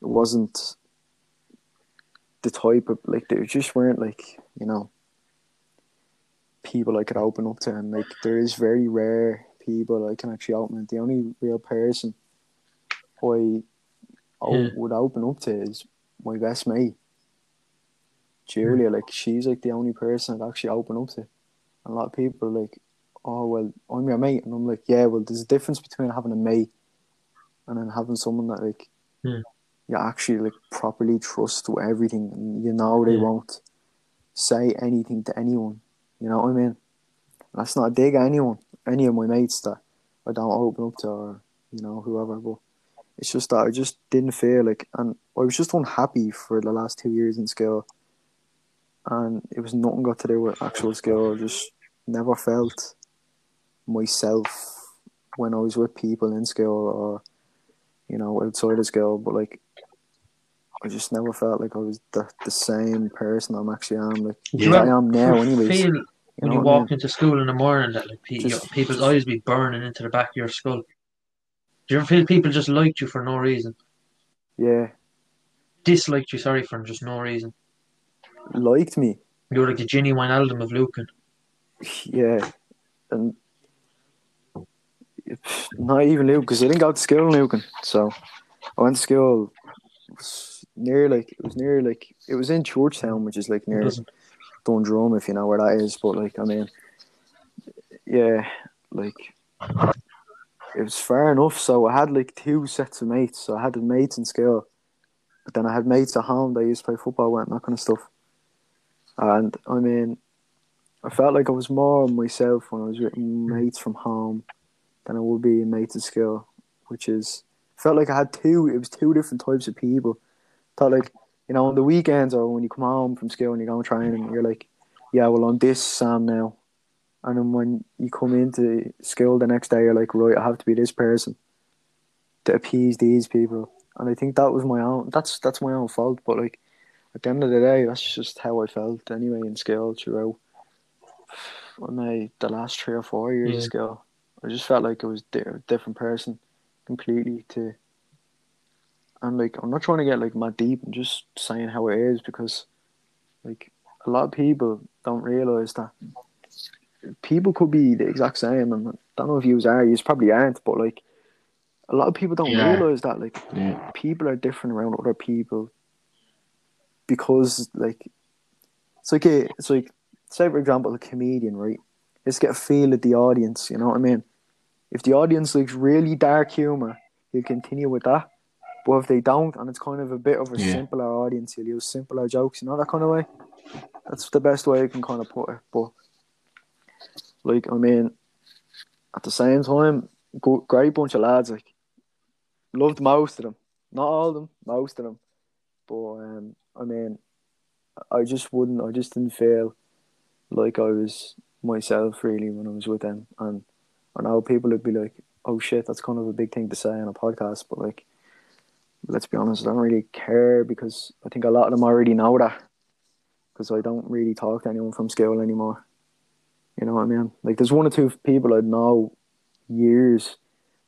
it wasn't the type of like they just weren't like you know people I could open up to, and like there is very rare people I can actually open. The only real person I o- Yeah. would open up to is my best mate, Julia. Like she's like the only person I'd actually open up to. And a lot of people are like, "Oh well, I'm your mate," and I'm like, "Yeah, well, there's a difference between having a mate and then having someone that like Hmm. you actually like properly trust with everything, and you know they Yeah. won't say anything to anyone. You know what I mean? That's not a dig at anyone, any of my mates that I don't open up to, or you know whoever. But it's just that I just didn't feel like, and I was just unhappy for the last two years in school, and it was nothing got to do with actual school. I just never felt myself when I was with people in school or you know outside of school. But like, I just never felt like I was the, the same person I'm actually am. Like you I am now, anyways. feel you when know you what I mean? walk into school in the morning that like pe- Just- your- people's eyes be burning into the back of your skull? Do you ever feel people just liked you for no reason? Yeah, Disliked you, sorry, for just no reason. liked me. You're like the genuine album of Lucan. Yeah, and not even Luke because I didn't go to school in Lucan. So I went to school was near like it was near like it was in Goatstown, which is like near. Dundrum, if you know where that is. But like, I mean, yeah, like it was fair enough. So I had like two sets of mates. So I had mates in school, but then I had mates at home that I used to play football with and that kind of stuff. And I mean, I felt like I was more myself when I was with mates from home than I would be mates at school, which is felt like I had two. It was two different types of people. Thought like you know on the weekends or when you come home from school and you go training, you're like, yeah, well I'm this Sam now, and then when you come into school the next day, you're like, right, I have to be this person to appease these people. and I think that was my own. That's that's my own fault. But like at the end of the day, that's just how I felt anyway in school throughout. My the last three or four years Yeah. of school, I just felt like I was a different person completely to. And like I'm not trying to get like mad deep. I'm just saying how it is because, like, a lot of people don't realize that people could be the exact same. And I don't know if you are, you probably aren't, but like, a lot of people don't Yeah. realize that like Yeah. people are different around other people because like it's like a, it's like say for example a comedian right let's get a feel of the audience you know what I mean if the audience likes really dark humor he'll continue with that but if they don't and it's kind of a bit of a Yeah. simpler audience he'll use simpler jokes you know that kind of way that's the best way I can kind of put it but like I mean at the same time great bunch of lads like loved most of them not all of them most of them but um, I mean, I just wouldn't. I just didn't feel like I was myself really when I was with them. And I know people would be like, "Oh shit, that's kind of a big thing to say on a podcast," but like, let's be honest, I don't really care because I think a lot of them already know that. Because I don't really talk to anyone from school anymore. You know what I mean? Like, there's one or two people I know years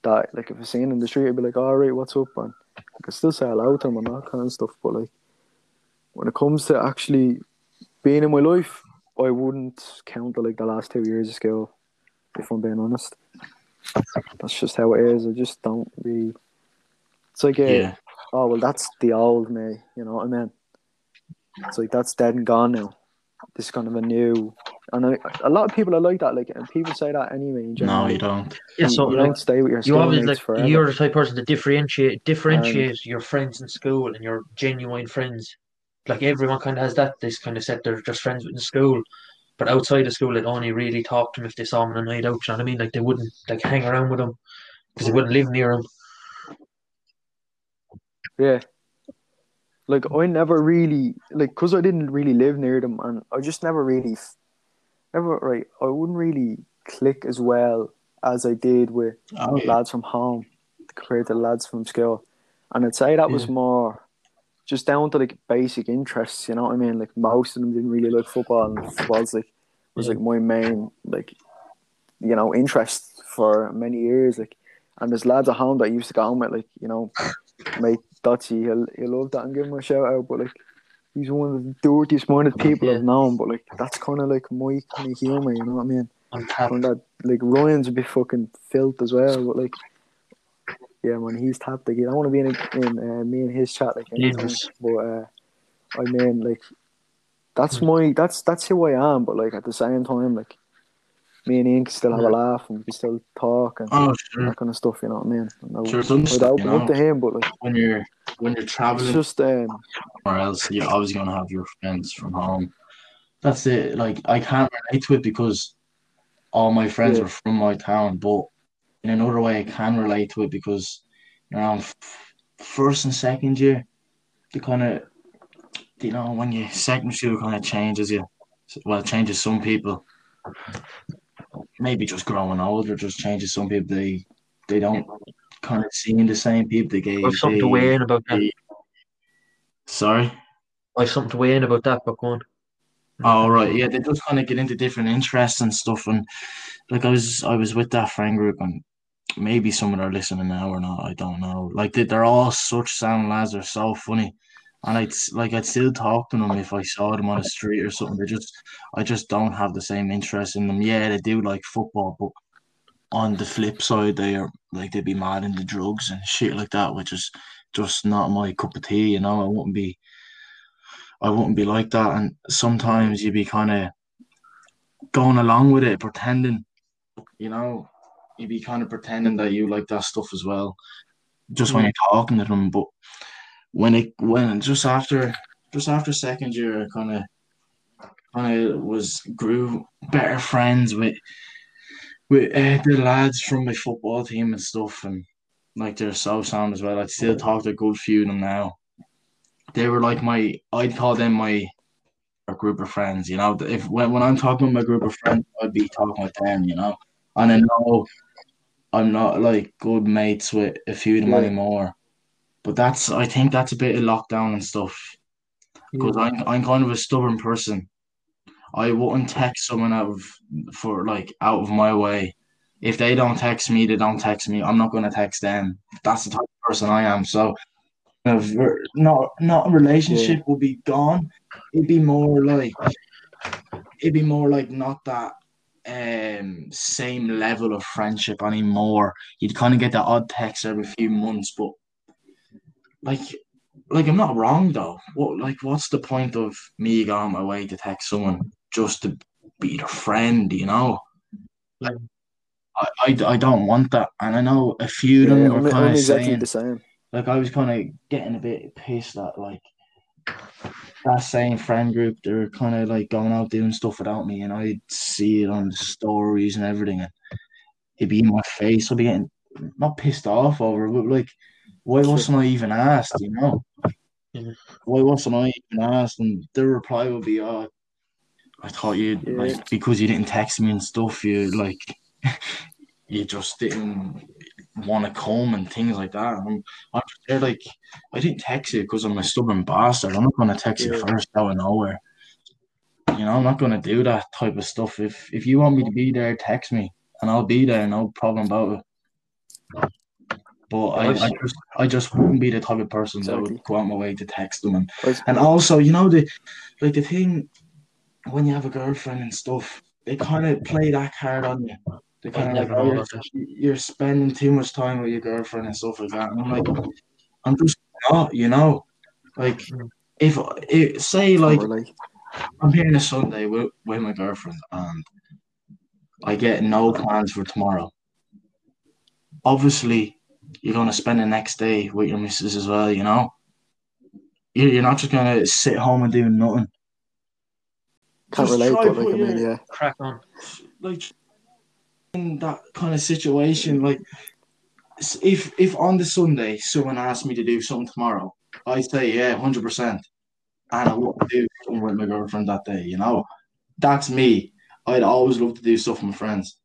that, like, if I see them in the street, I'd be like, "All right, what's up?" And I can still say hello to them and that kind of stuff. But like, when it comes to actually being in my life, I wouldn't count the, like the last two years of school. If I'm being honest, that's just how it is. I just don't really. It's like a, Yeah. oh well, that's the old me. You know what I mean? It's like that's dead and gone now. This is kind of a new, and I, a lot of people are like that. Like, and people say that anyway. In general. No, you don't. Yeah, so you like, don't stay with your you always like forever. you're the type of person to differentiate um, differentiate your friends in school and your genuine friends. Like everyone kind of has that. This kind of set they're just friends with in school, but outside of school, they'd only really talk to them if they saw them on a night out. You know what I mean? Like they wouldn't like hang around with them because they wouldn't live near them. Yeah. Like I never really like because I didn't really live near them, and I just never really, f- never right. I wouldn't really click as well as I did with Oh, yeah. lads from home compared to lads from school, and I'd say that was more just down to like basic interests. You know what I mean? Like most of them didn't really like football, and football's like was Yeah. like my main like you know interest for many years. Like, and there's lads at home that I used to go home with, like you know, mate Dutchy, he'll he'll love that and give him a shout out. But like, he's one of the dirtiest minded people Yeah. I've known. But like, that's kind of like my kind of humor. You know what I mean? And that like Ryan's a bit fucking filth as well. But like, yeah, man, he's tapped. Like, I don't want to be in, a, in uh, me and his chat like anything. But uh, I mean, like, that's my that's that's who I am. But like at the same time, like, me and Ian can still have a laugh and we can still talk and Oh, sure. that kind of stuff. You know what I mean? And Sure, it's understandable, you up to him, but like, When you're when you're traveling just um, or else you're always gonna have your friends from home. That's it. Like I can't relate to it because all my friends Yeah. are from my town, but in another way I can relate to it because around f- first and second year, the kind of you know when you second year kind of changes you. Well, it changes some people. Maybe just growing older just changes some people. They they don't kind of seeing the same people they gave. I've something to weigh in about that. Sorry. I've something to weigh in about that, but go on. Oh right, yeah, they just kind of get into different interests and stuff, and like I was, I was with that friend group, and maybe some of them are listening now or not, I don't know. Like they, they're all such sound lads, they're so funny, and I'd like I'd still talk to them if I saw them on the street or something. They just, I just don't have the same interest in them. Yeah, they do like football, but on the flip side, they are like they'd be mad into drugs and shit like that, which is just not my cup of tea. You know, I wouldn't be. I wouldn't be like that. And sometimes you'd be kind of going along with it, pretending, you know, you'd be kind of pretending that you like that stuff as well, just when mm. you're talking to them. But when it when just after just after second year, I kind of kind of was grew better friends with with uh, the lads from my football team and stuff, and like they're so sound as well. I still talk to a good few of them now they were like my I'd call them my a group of friends, you know. If when, when I'm talking with my group of friends, I'd be talking with them, you know. And I know I'm not like good mates with a few of them anymore. But that's I think that's a bit of lockdown and stuff. Because I'm I'm kind of a stubborn person. I wouldn't text someone out of for like out of my way. If they don't text me, they don't text me. I'm not gonna text them. That's the type of person I am. So not not a relationship will be gone. It'd be more like it'd be more like not that um same level of friendship anymore. You'd kind of get the odd text every few months, but like like I'm not wrong though. What like what's the point of me going my way to text someone just to be their friend, you know? Like, I, I, I don't want that. And I know a few of them Yeah, were I'm, kind of exactly saying the same. like I was kind of getting a bit pissed at like that same friend group. They're kind of like going out doing stuff without me, and I'd see it on the stories and everything, and it'd be in my face. I'd be getting not pissed off over it, but like, why wasn't I even asked? You know, Yeah. why wasn't I even asked? And their reply would be, "Oh, I thought you'd Yeah. like because you didn't text me and stuff. You like." You just didn't want to come and things like that. I'm, I'm there like I didn't text you because I'm a stubborn bastard. I'm not gonna text you Yeah. first out of nowhere. You know, I'm not gonna do that type of stuff. If if you want me to be there, text me and I'll be there, no problem about it. But I, I just I just wouldn't be the type of person that would go out my way to text them and and also, you know, the like the thing when you have a girlfriend and stuff, they kind of play that card on you. They kind of like, oh, you're, you're spending too much time with your girlfriend and stuff like that. And I'm like, I'm just not, you know, like Mm. if, if say like I'm here on a Sunday with, with my girlfriend and I get no plans for tomorrow. Obviously, you're gonna spend the next day with your missus as well, you know. You're, you're not just gonna sit home and do nothing. can't Just relate, try but like I mean, your- yeah, Crack on. like in that kind of situation, like if if on the Sunday someone asked me to do something tomorrow, I say yeah, hundred percent, and I want to do something with my girlfriend that day. You know, that's me. I'd always love to do stuff with my friends,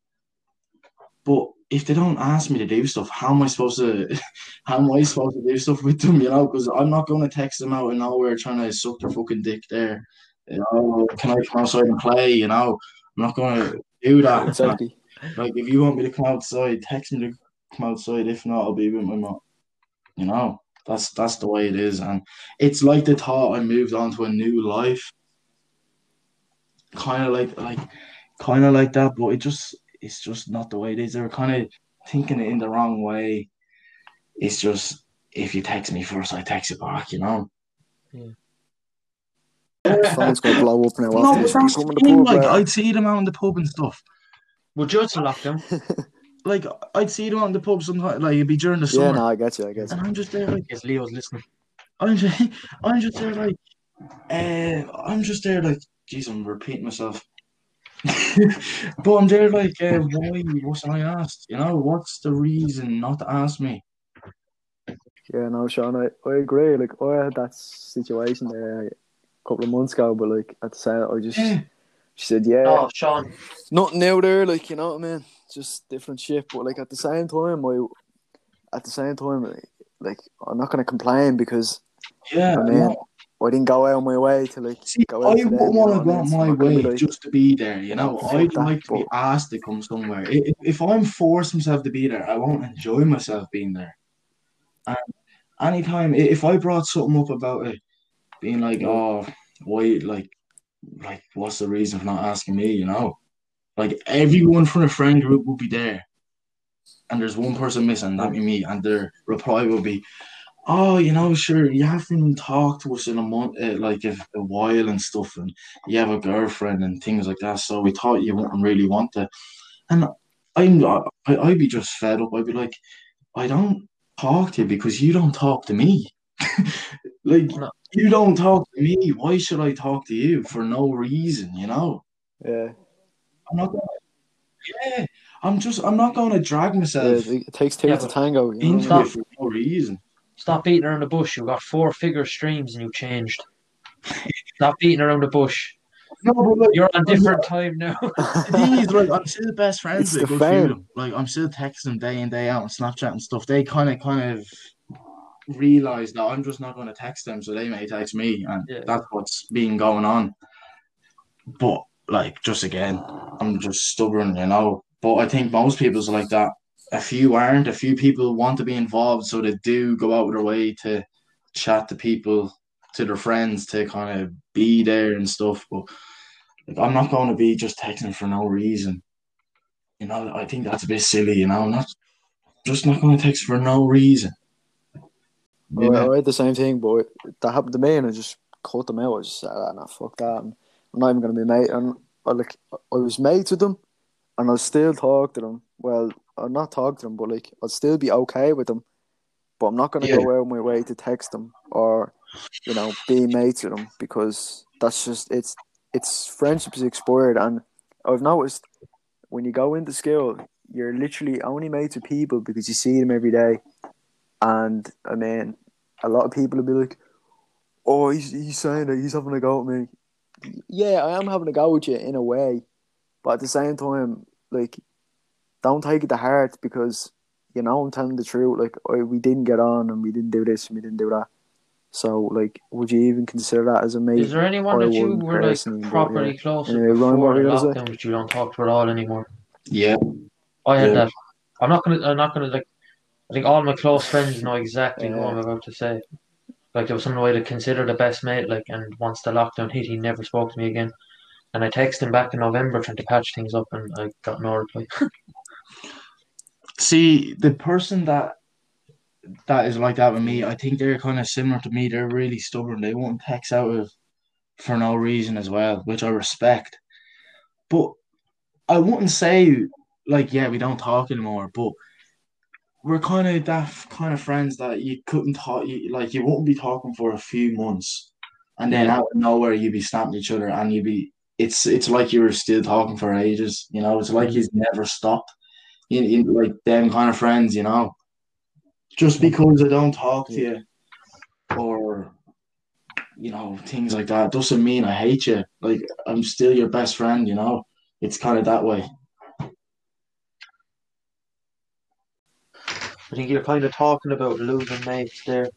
but if they don't ask me to do stuff, how am I supposed to? How am I supposed to do stuff with them? You know, because I'm not going to text them out of nowhere trying to suck their fucking dick there. You know, can I come outside and play? You know, I'm not going to do that. exactly. Like if you want me to come outside, text me to come outside. If not, I'll be with my mom. You know, that's that's the way it is, and it's like the thought I moved on to a new life. Kind of like like, kind of like that, but it just it's just not the way it is. They're kind of thinking it in the wrong way. It's just if you text me first, I text you back. You know. Yeah. Phone's gonna blow up now. No, but that's the in the thing. Like uh, I'd see them out in the pub and stuff. Would you to lock them? Like I'd see them out in the pub sometimes. Like it'd be during the yeah, summer, no, I get you, I get you. and I'm just there like. Yes, Leo's listening. I'm just, I'm just there like, uh, I'm just there like, geez, I'm repeating myself. but I'm there like, uh, why wasn't I asked? You know, what's the reason not to ask me? Yeah, no, Sean, I, I agree. Like, I had that situation there a couple of months ago, but like at the same, I just Yeah. she said, yeah, Oh, Sean. nothing new there. Like, you know what I mean? Just different shit. But like at the same time, I at the same time, like, like I'm not gonna complain because Yeah, I mean, no. I didn't go out my way to like See, go I wouldn't want to go what I mean? out my not gonna be way like- just to be there, you know. I'd that, like to be asked to come somewhere. If, if I'm forced myself to be there, I won't enjoy myself being there. And anytime, if I brought something up about it, being like, oh, why, like, like, what's the reason for not asking me, you know? Like, everyone from the friend group will be there. And there's one person missing, that'd be me. And their reply will be, oh, you know, sure, you haven't talked to us in a month, uh, like a, a while and stuff, and you have a girlfriend and things like that. So we thought you wouldn't really want to. And I'm, I, I'd be just fed up. I'd be like, I don't talk to you because you don't talk to me. like, No. you don't talk to me. Why should I talk to you for no reason? You know, Yeah, I'm not. Gonna, yeah, I'm just. I'm not going to drag myself it, it takes two Yeah, to tango. You know into what I mean? it for no reason. Stop beating around the bush. You got four figure streams and you changed. Stop beating around the bush. No, but like, You're on a different time now. the thing is, like, I'm still best friends It's with the a good few of fame. them. Like, I'm still texting them day in day out and Snapchat and stuff. They kind of, kind of, realize that I'm just not going to text them, so they may text me, and Yeah. that's what's been going on. But like, just again, I'm just stubborn, you know. But I think most people's like that. A few aren't. A few people want to be involved, so they do go out of their way to chat to people, to their friends, to kind of be there and stuff. But like, I'm not going to be just texting for no reason. You know, I think that's a bit silly. You know, I'm not just not going to text for no reason. I, know? I had the same thing, but that happened to me, and I just cut them out. I just said, ah, nah, fuck that. And I'm not even gonna be mate. And I like, I was mates with them, and I'll still talk to them. Well, I'll not talk to them, but like, I'd still be okay with them. But I'm not gonna Yeah. go out of my way to text them or, you know, be mates with them because that's just it's it's friendship is expired. And I've noticed when you go into school, you're literally only mates with people because you see them every day. And I mean, a lot of people will be like, "Oh, he's he's saying that he's having a go at me." Yeah, I am having a go at you in a way, but at the same time, like, don't take it to heart because you know I'm telling the truth. Like, I, we didn't get on, and we didn't do this, and we didn't do that. So, like, would you even consider that as a mate? Is there anyone I that you wouldn't were like personally, but, properly yeah. close Anyway, with Ryan, before what the you gonna lockdown that you don't talk to at all anymore? Yeah, I had Yeah. that. I'm not gonna. I'm not gonna like. I think all my close friends know exactly who Yeah. I'm about to say. Like there was some way to consider the best mate. Like, and once the lockdown hit, he never spoke to me again. And I texted him back in November trying to patch things up, and I got no reply. See, the person that that is like that with me, I think they're kind of similar to me. They're really stubborn. They won't text out of for no reason as well, which I respect. But I wouldn't say like, yeah, we don't talk anymore, but we're kind of that kind of friends that you couldn't talk, you, like you wouldn't be talking for a few months, and then out of nowhere you'd be snapping each other, and you'd be. It's it's like you were still talking for ages, you know. It's like mm. he's never stopped. You, you, like them kind of friends, you know. Just because I don't talk to you, or you know things like that, doesn't mean I hate you. Like I'm still your best friend, you know. It's kind of that way. I think you're kind of talking about losing mates there.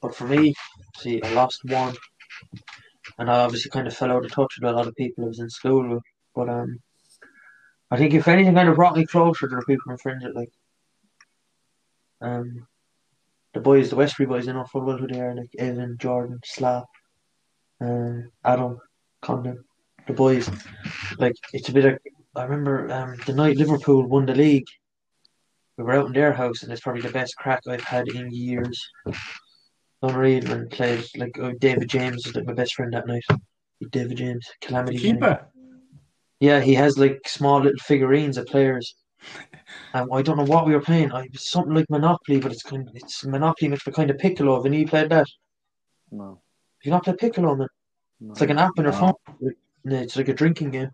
But for me, see, I lost one. And I obviously kind of fell out of touch with a lot of people I was in school with. But um, I think if anything kind of brought me closer to the people I'm friends with, like um, the boys, the Westbury boys, I know full well who they are, like Evan, Jordan, Slap, um, Adam, Condon, the boys. Like, it's a bit of, I remember um, the night Liverpool won the league we were out in their house, and it's probably the best crack I've had in years. Unreal, and played like uh, David James was like my best friend that night. David James, Calamity. James. Keeper. Yeah, he has like small little figurines of players. Um, I don't know what we were playing. I was something like Monopoly, but it's kind of, it's Monopoly mixed with kind of Piccolo. Have you played that? No, you not played Piccolo, man? no. It's like an app on your No. phone. It's like a drinking game.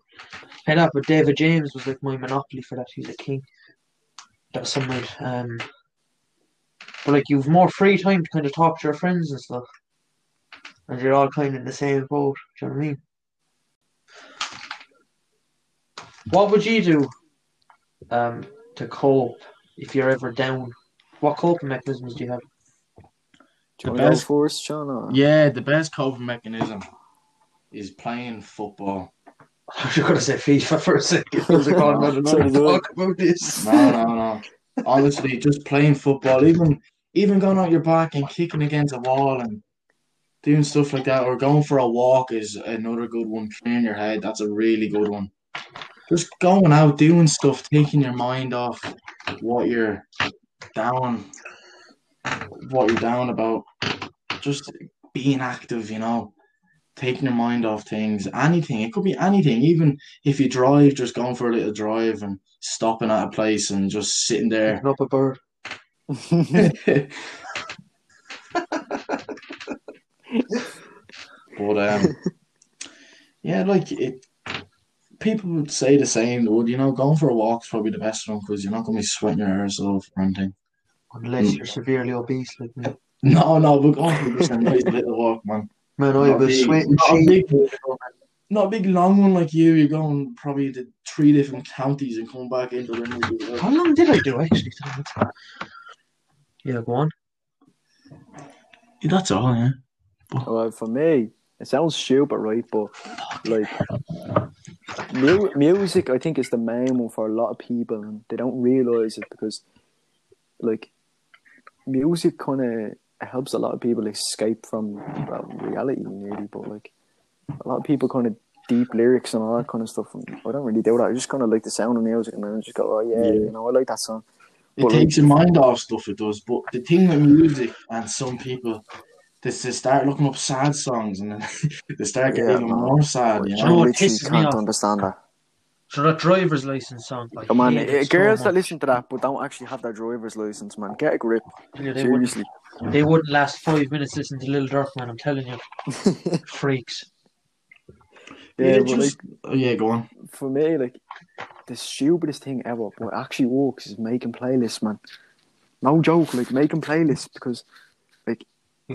Played that, but David James was like my Monopoly for that. He was a king. That was some night. Um, but like you've more free time to kind of talk to your friends and stuff, and you're all kind of in the same boat. Do you know what I mean? What would you do, um, to cope if you're ever down? What coping mechanisms do you have? Do you The want best- first, Sean? Or? Yeah, the best coping mechanism is playing football. I was going to say FIFA for a second. I was like, oh, no, no, So no, talk about this. No, no, no. Honestly, just playing football, even even going out your back and kicking against a wall and doing stuff like that, or going for a walk is another good one. Clearing your head, that's a really good one. Just going out, doing stuff, taking your mind off what you're down, what you're down about. Just being active, you know, taking your mind off things. Anything, it could be anything. Even if you drive, just going for a little drive and stopping at a place and just sitting there. Picking up a bird. but um, yeah, like it. People would say the same. Would you know, going for a walk is probably the best one because you're not going to be sweating your arse off or anything. Unless mm. you're severely obese like me. No, no, but going for just a nice little walk, man. Man, I Not was big- sweating not a cheap. big- Not a big long one like you. You're going probably to three different counties and come back into the How long did I do actually? Yeah, go on. That's all, yeah. Well, for me, it sounds stupid, right? But like mu- music, I think is the main one for a lot of people, and they don't realize it because, like, music kind of helps a lot of people escape from well, reality, nearly. But like, a lot of people kind of deep lyrics and all that kind of stuff. And I don't really do that. I just kind of like the sound of music, and then I just go, oh yeah, Yeah. you know, I like that song. It But, like- takes your mind off stuff, it does. But the thing with music and some people, is to start looking up sad songs and then they start getting Yeah, even more sad, you know know? what literally pisses me can't off? understand that. So that driver's license song. Like, Come on, hate eh, it so girls that listen to that but don't actually have their driver's license, man, get a grip. Yeah, they, wouldn't, Seriously. they wouldn't last five minutes listening to Lil Durk Man, I'm telling you. Freaks. Yeah, but just, oh, yeah, go on. for me, like the stupidest thing ever, but it actually works is making playlists, man. No joke, like making playlists because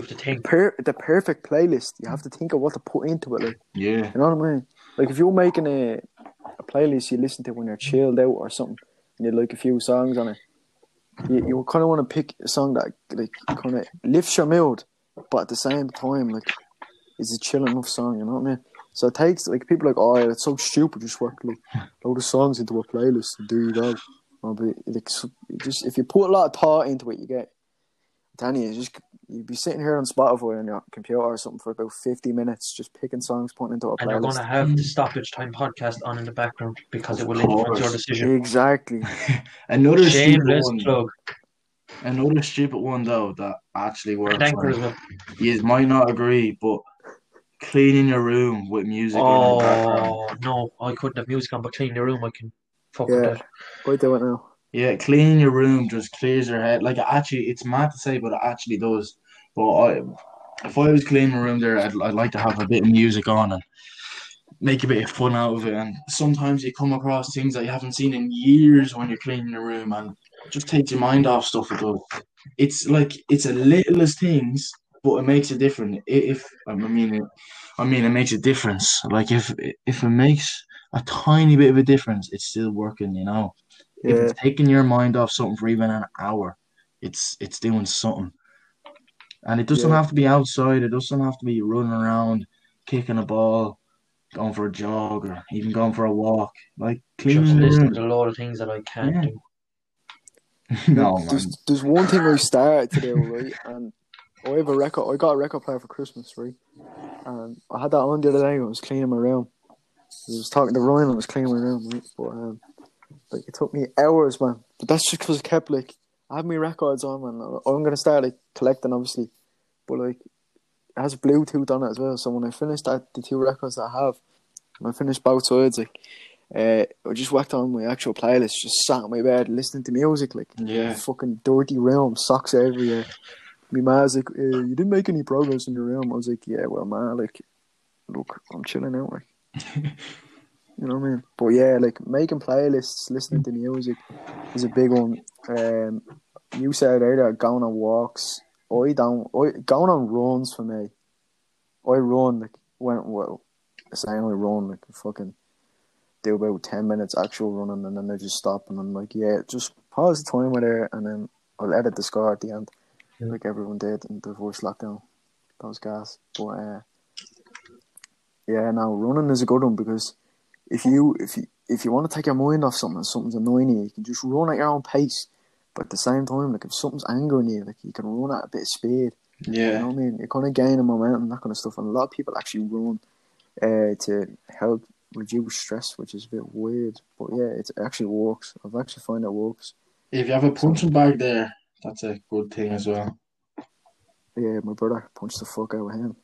You have to think. per- the perfect playlist, you have to think of what to put into it. Like, Yeah. you know what I mean? Like if you're making a, a playlist you listen to when you're chilled out or something, and you like a few songs on it, you, you kind of want to pick a song that like kind of lifts your mood, but at the same time, like, is a chill enough song. You know what I mean? So it takes like people are like, oh, yeah, it's so stupid. Just work like load of songs into a playlist and do that. But like, so- just if you put a lot of thought into it, you get. I'm you, you just you'd be sitting here on Spotify on your computer or something for about fifty minutes, just picking songs, putting into a And you're gonna have the stoppage time podcast on in the background because it will influence your decision. Exactly. Another stupid Shameless one. plug. Another stupid one though that actually works. And Anchor as well. You might not agree, but cleaning your room with music on in the. Oh, no. I couldn't have music on, but clean the room, I can fuck Yeah. with that. I do it now. Yeah, cleaning your room just clears your head. Like actually, it's mad to say, but it actually does. But I, if I was cleaning my room there, I'd, I'd like to have a bit of music on and make a bit of fun out of it. And sometimes you come across things that you haven't seen in years when you're cleaning your room, and just takes your mind off stuff. It does. It's like it's a littlest things, but it makes a difference. If I mean, it, I mean, it makes a difference. Like if if it makes a tiny bit of a difference, it's still working. You know if it's taking your mind off something for even an hour, it's it's doing something. And it doesn't Yeah. have to be outside. It doesn't have to be running around, kicking a ball, going for a jog, or even going for a walk. Like Just cleaning the listening to a lot of things that I can't Yeah. do. no, man. There's, there's one thing I started to do, right? And I have a record. I got a record player for Christmas, right? And I had that on the other day. when I was cleaning my room. I was talking to Ryan. I was cleaning my room, right? But um, like it took me hours, man. But that's just because I kept like I have my records on, man. I'm gonna start like collecting, obviously, but like it has Bluetooth on it as well. So when I finished that, the two records that I have, when I finished both sides, like. Uh, I just whacked on my actual playlist, just sat on my bed listening to music, like Yeah. fucking dirty room, socks everywhere. My ma's like, uh, you didn't make any progress in your room. I was like, yeah, well, man, like, look, I'm chilling out, like, you know what I mean? But yeah, like making playlists, listening to music is a big one. Um, you said earlier going on walks. I don't. I going on runs for me. I run like when well, I say I only run like fucking do about ten minutes actual running, and then I just stop and I'm like, yeah, just pause the timer there, and then I'll edit the score at the end, Yeah. like everyone did in the first lockdown. That was gas, but uh, yeah, now running is a good one because if you if you if you want to take your mind off something, something's annoying you, you can just run at your own pace. But at the same time, like if something's angering you, like you can run at a bit of speed. You know Yeah. what I mean? You're kind of gaining momentum, that kind of stuff. And a lot of people actually run uh, to help reduce stress, which is a bit weird. But yeah, it actually works. I've actually found it works. If you have a punching bag there, that's a good thing as well. Yeah, my brother punched the fuck out of him.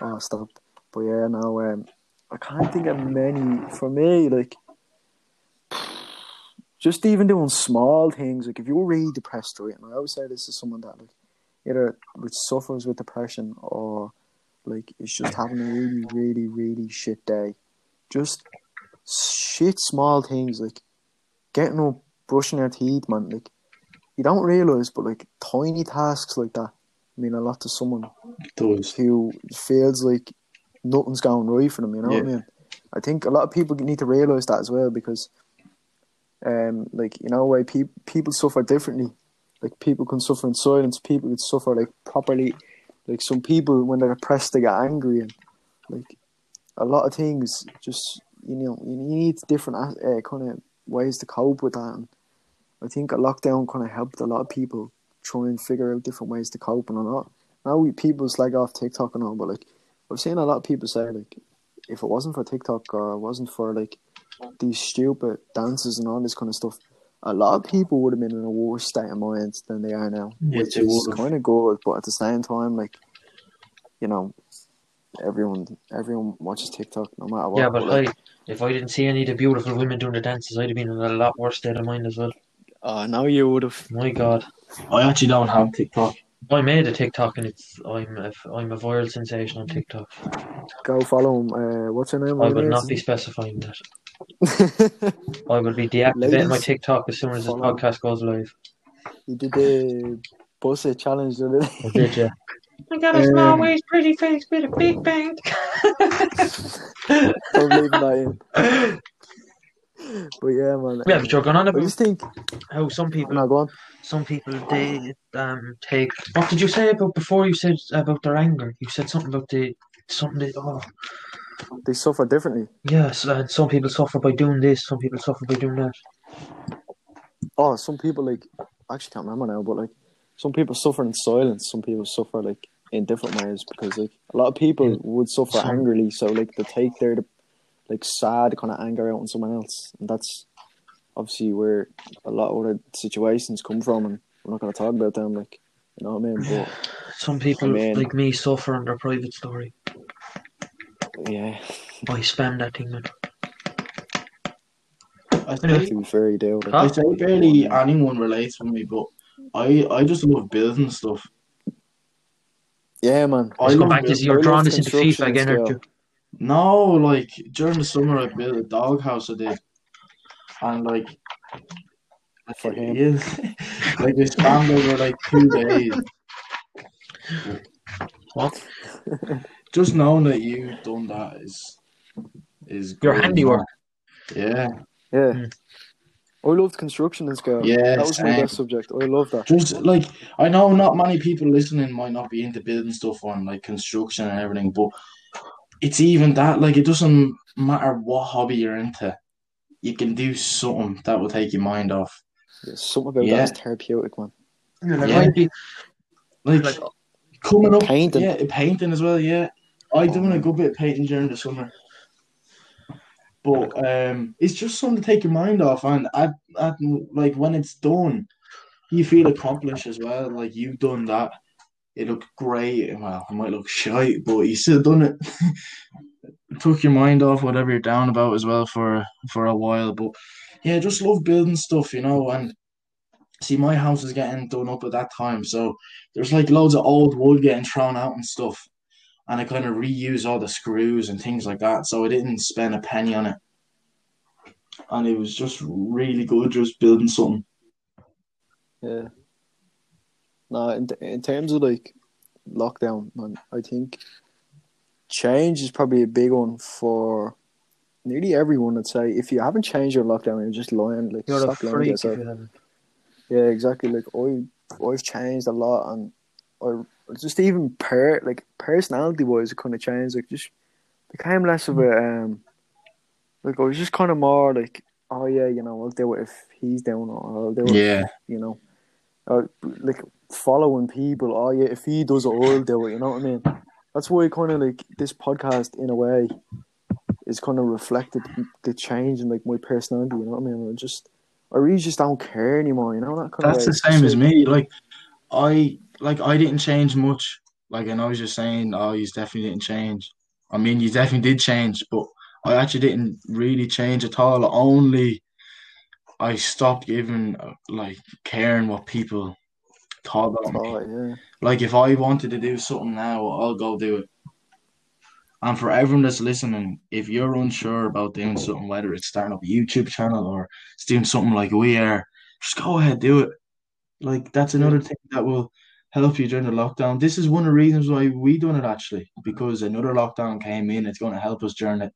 Oh, stop. But yeah, no, um, I can't think of many. For me, like, just even doing small things. Like, if you're really depressed, right, and I always say this to someone that, like, either which suffers with depression or, like, is just having a really, really, really shit day. Just shit small things, like, getting up, brushing your teeth, man. Like, you don't realize, but, like, tiny tasks like that mean a lot to someone Does. who feels like nothing's going right for them. You know what I mean? I think a lot of people need to realize that as well because, um, like you know, why pe- people suffer differently. like people can suffer in silence. People can suffer like properly. Like some people, when they're depressed, they get angry, and like a lot of things. Just you know, you need different uh, kind of ways to cope with that. And I think a lockdown kind of helped a lot of people try and figure out different ways to cope and all that. Now we people slag off TikTok and all, but like I've seen a lot of people say like if it wasn't for TikTok or it wasn't for like these stupid dances and all this kind of stuff, a lot of people would have been in a worse state of mind than they are now, Yeah, which is kind of good. But at the same time, like you know, everyone everyone watches TikTok no matter what. Yeah, but like, I, if I didn't see any of the beautiful women doing the dances, I'd have been in a lot worse state of mind as well. uh, now you would have. My God, I actually don't have TikTok. I made a TikTok and it's I'm a, I'm a viral sensation on TikTok. Go follow him. Uh, what's your name? I will not be specifying that. I will be deactivating my TikTok as soon as this follow. podcast goes live. you did the Buss It challenge the other day. I did, yeah. I got a small Um, waist, pretty face with a big bank. I'm leaving that in. But yeah, man. Yeah, but you're going on I about just think. how some people No, go on. some people they um take what did you say about before you said about their anger you said something about the something that, oh They suffer differently. yes and some people suffer by doing this some people suffer by doing that Oh, some people like. I actually can't remember now, but like, some people suffer in silence. Some people suffer like in different ways because like a lot of people would suffer angrily. So like they take their like sad kind of anger out on someone else, and that's obviously where a lot of other situations come from. And we're not going to talk about them, like you know what I mean. But some people I mean- like me suffer under their private story yeah, I spam that thing man I Anyway. think to be fair, you do. Like, Huh? I say barely anyone relates with me, but I I just love building stuff. Yeah, man. I let's go back building- to you're drawing this into FIFA construction again aren't you No, like during the summer, I built a doghouse. I did, and like For him. yeah, like we spanned over like two days. what Just knowing that you've done that is is Your good, handiwork. Yeah, Yeah. Mm. I loved construction in school. Yeah, that was my best subject. I love that. just like I know not many people listening might not be into building stuff on like construction and everything, but it's even that like it doesn't matter what hobby you're into, you can do something that will take your mind off. There's something about Yeah. that is therapeutic, man. like, Yeah. Be- Like, like coming up, Painting. yeah, painting as well. Yeah, I done a good bit of painting during the summer, but um, it's just something to take your mind off, and at, at like when it's done, you feel accomplished as well. Like you've done that. It looked great. Well, it might look shy, but you still done it. Took your mind off whatever you're down about as well for for a while. But yeah, just love building stuff, you know. And see, my house is getting done up at that time, so there's like loads of old wood getting thrown out and stuff. And I kind of reuse all the screws and things like that, so I didn't spend a penny on it. And it was just really good just building something. Yeah. No, in, in terms of like lockdown, man, I think change is probably a big one for nearly everyone. I'd say if you haven't changed your lockdown, you're just lying. Like you're a stop lying to freak if yourself. you haven't Yeah, exactly. Like I, I've changed a lot, and I just even per like personality wise, it kind of changed. Like just became less of a um, like I was just kind of more like, oh yeah, you know, I'll do it if he's down, or I'll do it, Yeah. you know, or like following people. Oh yeah, if he does it, I'll do it. You know what I mean? That's why kind of like this podcast in a way is kind of reflected the change in like my personality. You know what I mean? I just. I really just don't care anymore, you know that kind That's of the same as me. Like I like I didn't change much. Like and I was you're saying, oh, you definitely didn't change. I mean, you definitely did change, but I actually didn't really change at all. Only I stopped giving uh, like caring what people me. Yeah, Like if I wanted to do something now, I'll go do it. And for everyone that's listening, if you're unsure about doing something, whether it's starting up a YouTube channel or it's doing something like we are, just go ahead, do it. Like that's another thing that will help you during the lockdown. This is one of the reasons why we done it actually, because another lockdown came in. It's going to help us during it.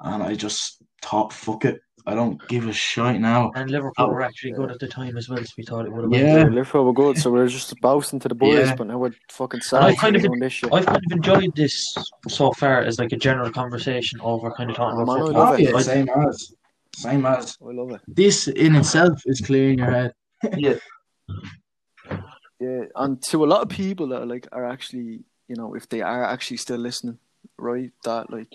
And I just thought, fuck it, I don't give a shite now. And Liverpool Oh, were actually good at the time as well, so we thought it would have Yeah. Yeah, Liverpool were good, so we are just boasting to the boys, Yeah. but now we're fucking And sad I kind of- doing this shit. I've kind of enjoyed this so far as like a general conversation over kind of talking about football. love Oh, it. yeah, same as. Same as. I love it. This in itself is clearing your head. yeah, Yeah, and to a lot of people that are like are actually, you know, if they are actually still listening, right? That like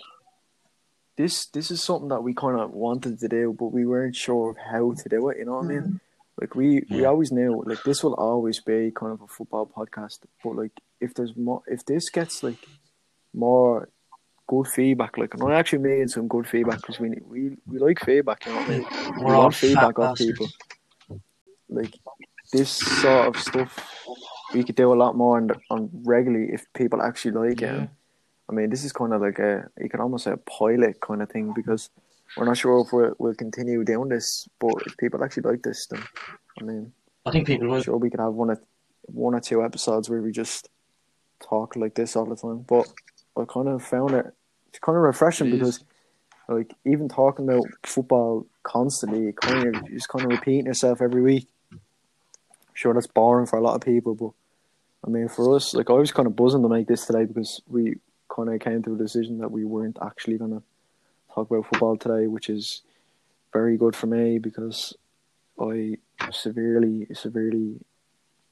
this this is something that we kind of wanted to do, but we weren't sure of how to do it. You know what I mean? Mm. Like we we always knew like this will always be kind of a football podcast, but like if there's more, if this gets like more good feedback, like and I actually made some good feedback because we we we like feedback. You know what I mean? we're we want feedback off bastards. people. Like this sort of stuff, we could do a lot more on, on regularly if people actually like it. I mean, this is kind of like a you can almost say a pilot kind of thing because we're not sure if we're, we'll continue doing this, but if people actually like this, then I mean, I think people will. sure we could have one or one or two episodes where we just talk like this all the time. But I kind of found it it's kind of refreshing because like even talking about football constantly, kind of just kind of repeating yourself every week. Sure, that's boring for a lot of people, but I mean, for us, like I was kind of buzzing to make this today because we kind of came to a decision that we weren't actually gonna talk about football today, which is very good for me because I severely, severely,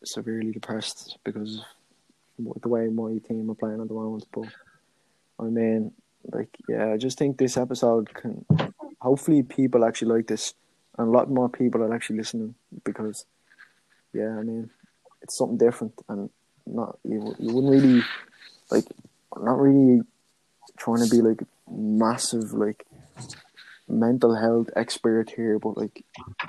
severely depressed because of the way my team are playing at the moment. But I mean, like, yeah, I just think this episode can hopefully people actually like this, and a lot more people are actually listening because, yeah, I mean, it's something different and not you. You wouldn't really like, not really trying to be like massive like mental health expert here, but like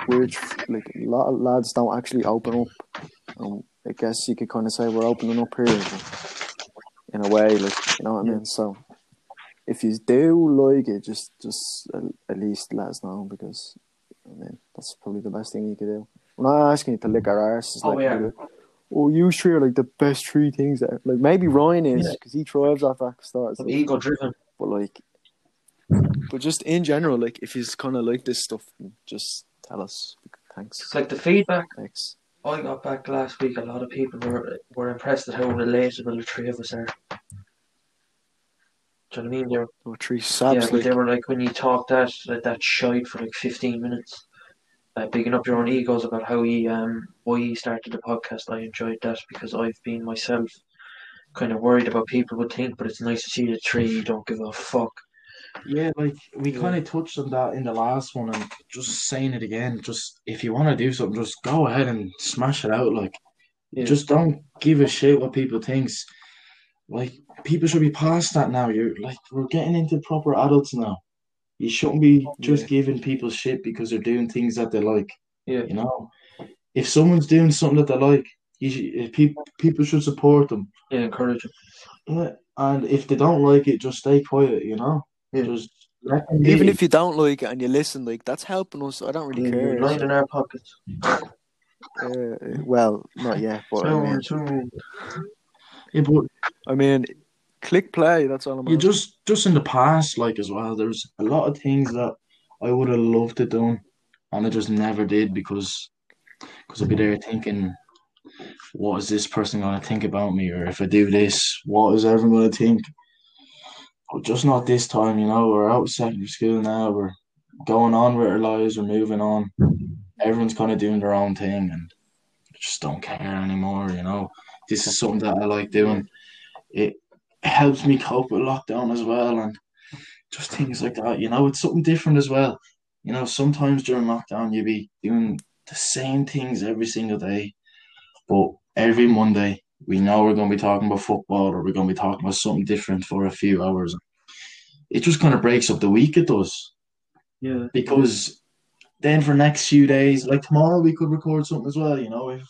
we're like a lot of lads don't actually open up. Um, I guess you could kind of say we're opening up here in a way, like you know what I mean. So if you do like it, just just at, at least let us know because I mean that's probably the best thing you could do. We're not asking you to lick our arse. Oh, like, yeah. Like, oh, you three are like the best three things that like maybe Ryan is Yeah. because he thrives off that start. I'm ego driven. But like, but just in general, like if you kind of like this stuff, just tell us. Thanks. It's like the feedback Thanks. I got back last week. A lot of people were were impressed at how relatable the three of us are. Do you know what I mean? They were, Oh, three yeah, sabs. they were like when you talk that like that shite for like fifteen minutes, uh, bigging up your own egos about how he um why he started the podcast. I enjoyed that because I've been myself kind of worried about people would think, but it's nice to see the three don't give a fuck. Yeah, like we Yeah. kind of touched on that in the last one, and just saying it again. Just if you want to do something, just go ahead and smash it out. Like, Yeah. just don't give a shit what people thinks. Like, people should be past that now. You're like, we're getting into proper adults now. You shouldn't be just Yeah. giving people shit because they're doing things that they like. Yeah. You know, if someone's doing something that they like, you should, if people people should support them. Yeah, encourage them. Yeah, and if they don't like it, just stay quiet. You know, Yeah. just let them be. even if you don't like it and you listen, like that's helping us. I don't really Yeah, care. Line in our pockets. Uh, well, not yet, but I mean, Soon, soon. Yeah, but I mean, click play. That's all I'm. you just just in the past, like as well, there's a lot of things that I would have loved to do, and I just never did because because I'd be there thinking, what is this person going to think about me, or if I do this, what is everyone going to think? But just not this time, you know. We're out of secondary school now. We're going on with our lives. We're moving on. Everyone's kind of doing their own thing, and I just don't care anymore. You know, this is something that I like doing. It helps me cope with lockdown as well, and just things like that. You know, it's something different as well. You know, sometimes during lockdown you be doing the same things every single day, but every Monday we know we're going to be talking about football or we're going to be talking about something different for a few hours. It just kind of breaks up the week. It does Yeah. because then for next few days, like tomorrow, we could record something as well. You know, if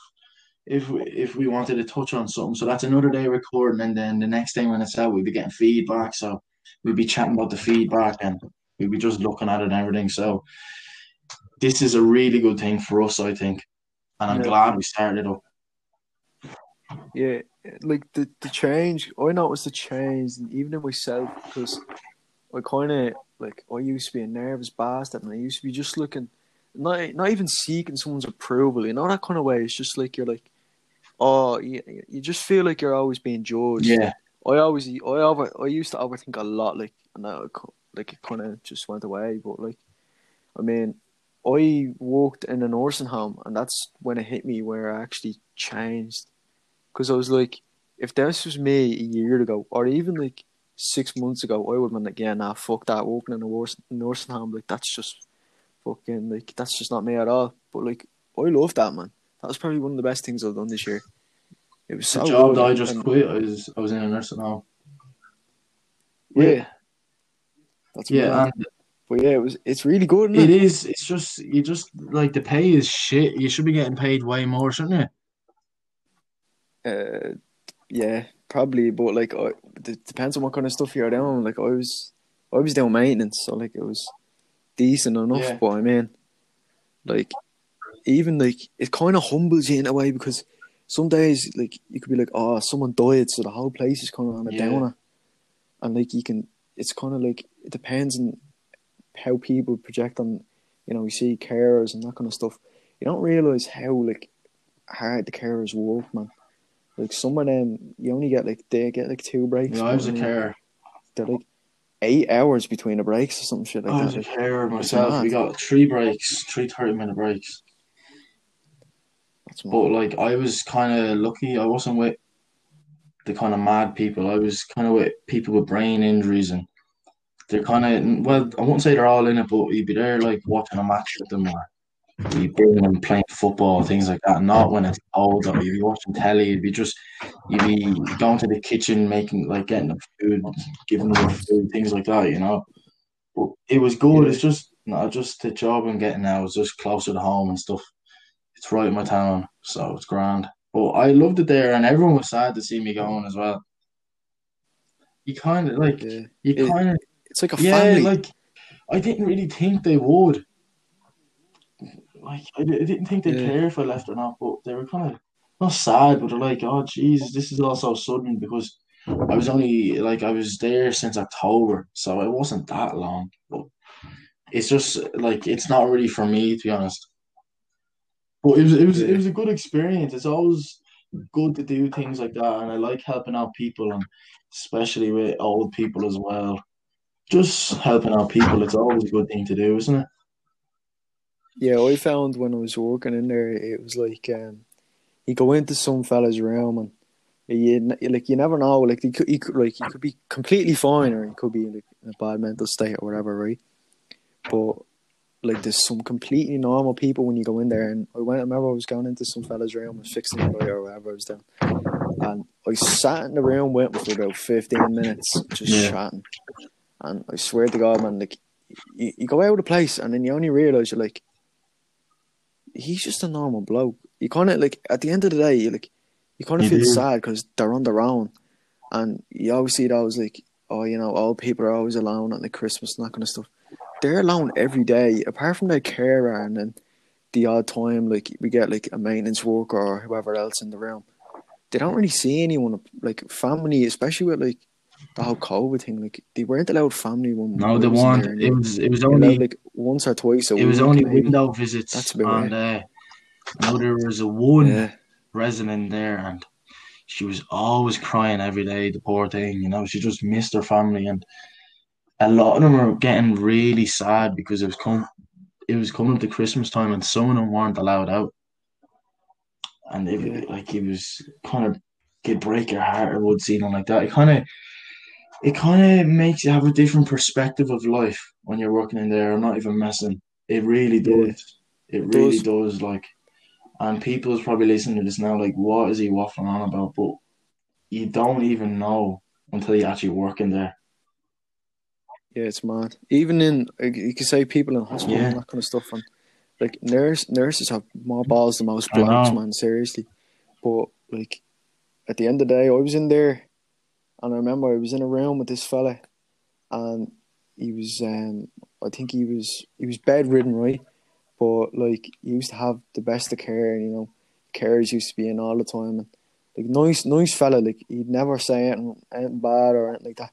if we, if we wanted to touch on something, so that's another day recording, and then the next day when it's out, we'll be getting feedback. So we'll be chatting about the feedback, and we'll be just looking at it and everything. So this is a really good thing for us, I think, and I'm Yeah. glad we started it up. Yeah, like the the change. I noticed the change, and even in myself, because I kind of like I used to be a nervous bastard, and I used to be just looking, not not even seeking someone's approval, you know that kind of way. It's just like you're like, oh, you, you just feel like you're always being judged. Yeah, I always, I over, I used to overthink a lot, like, and now, like, it kind of just went away. But like, I mean, I worked in a nursing home, and that's when it hit me where I actually changed, because I was like, if this was me a year ago, or even like six months ago, I would have been like, yeah, nah, fuck that, working in a nursing home, like, that's just fucking, like, that's just not me at all. But like, I love that, man. That was probably one of the best things I've done this year. It was so the job that I just and- quit. I was I was in a nursing home. Yeah. That's yeah, and But yeah, it was. It's really good. Isn't it it? is. It's just you just like the pay is shit. You should be getting paid way more, shouldn't you? Uh, yeah, probably. But like, I, it depends on what kind of stuff you're doing. Like, I was, I was doing maintenance, so like, it was decent enough. Yeah. But I mean, like, even like, it kind of humbles you in a way because some days, like, you could be like, oh, someone died, so the whole place is kind of on a Yeah. downer, and like, you can. It's kind of like it depends on how people project on. You know, you see carers and that kind of stuff. You don't realize how like hard the carers work, man. Like some of them, you only get like they get like two breaks. Yeah, I was a carer. They're like eight hours between the breaks or some shit like I that. was a carer myself. We got three breaks, three 30 minute breaks. But like I was kind of lucky. I wasn't with the kind of mad people. I was kind of with people with brain injuries, and they're kind of well. I won't say they're all in it, but you'd be there like watching a match with them, or you'd be them playing football, things like that. Not when it's cold, or you'd be watching telly. You'd be just you'd be going to the kitchen, making like getting the food, giving them food, things like that. You know. But it was good. It's just not just the job I'm getting now. It's just closer to home and stuff. It's right in my town, so it's grand. But I loved it there, and everyone was sad to see me going as well. You kind of like, Yeah. you kind of, It's like a yeah, family. like I didn't really think they would. Like I, I didn't think they'd Yeah. care if I left or not, but they were kind of not sad, but they're like, oh Jesus, this is all so sudden because I was only like I was there since October, so it wasn't that long. But it's just like it's not really for me to be honest. But it was it was it was a good experience. It's always good to do things like that, and I like helping out people, and especially with old people as well. Just helping out people, it's always a good thing to do, isn't it? Yeah, I found when I was working in there, it was like um, you go into some fella's room and you n- like you never know. Like you could, you could like you could be completely fine, or you could be like in a bad mental state or whatever, right? But like there's some completely normal people when you go in there. And I went. I remember I was going into some fella's room, was fixing it or whatever I was doing, and I sat in the room with him for about fifteen minutes, just Yeah. chatting. And I swear to God, man, like you, you go out of the place and then you only realize you're like, he's just a normal bloke. You kind of like at the end of the day, you like you kind of feel do. sad because they're on their own, and you always see those like, oh, you know, old people are always alone at like Christmas and that kind of stuff. They're alone every day, apart from their carer and then the odd time like we get like a maintenance worker or whoever else in the room. They don't really see anyone like family, especially with like the whole COVID thing. Like they weren't allowed family when No, they weren't. It was it was you're allowed, only like once or twice a it was only maybe. window visits, That's a bit and uh, now there was a one Yeah, resident there, and she was always crying every day. The poor thing, you know, she just missed her family, and a lot of them were getting really sad because it was come, it was coming to Christmas time, and some of them weren't allowed out, and it like it was kind of could break your heart or would see them like that. It kind of it kind of makes you have a different perspective of life when you're working in there. I'm not even messing. It really does. It It really does. does. Like, and people's probably listening to this now, like, what is he waffling on about? But you don't even know until you actually work in there. Yeah, it's mad. Even in like, you can say people in hospital Yeah. and that kind of stuff, and like nurse nurses have more balls than most blokes, man. Seriously, but like at the end of the day, I was in there, and I remember I was in a room with this fella, and he was um I think he was he was bedridden, right? But like he used to have the best of care, and you know, carers used to be in all the time, and like nice nice fella, like he'd never say anything, anything bad or anything like that.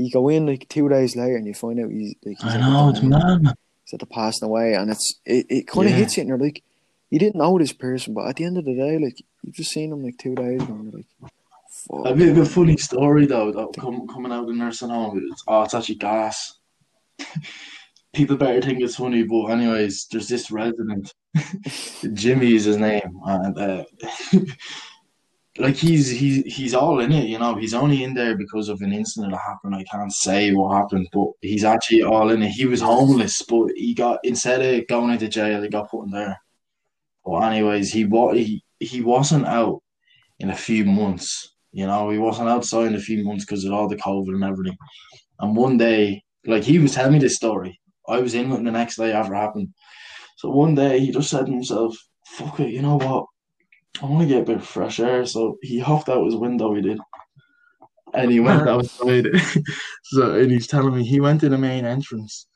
You go in like two days later and you find out he's like he's I know, it's mad, man. he's at the passing away, and it's it, it kind of Yeah. hits you, and you're like, you didn't know this person, but at the end of the day, like you've just seen him like two days ago, and you're like, fuck. A bit of a funny story though, though com- coming out of the nursing home. It's, oh, it's actually gas. People better think it's funny, but anyways, there's this resident, Jimmy is his name, and uh, like he's he's he's all in it, you know. He's only in there because of an incident that happened. I can't say what happened, but he's actually all in it. He was homeless, but he got instead of going into jail, he got put in there. But anyways, he wa- he he wasn't out in a few months. You know, he wasn't outside in a few months because of all the COVID and everything. And one day, like he was telling me this story, I was in with him the next day after it happened. So one day he just said to himself, "Fuck it, you know what? I want to get a bit of fresh air." So he hopped out his window. He did, and he went outside. so and he's telling me he went to the main entrance,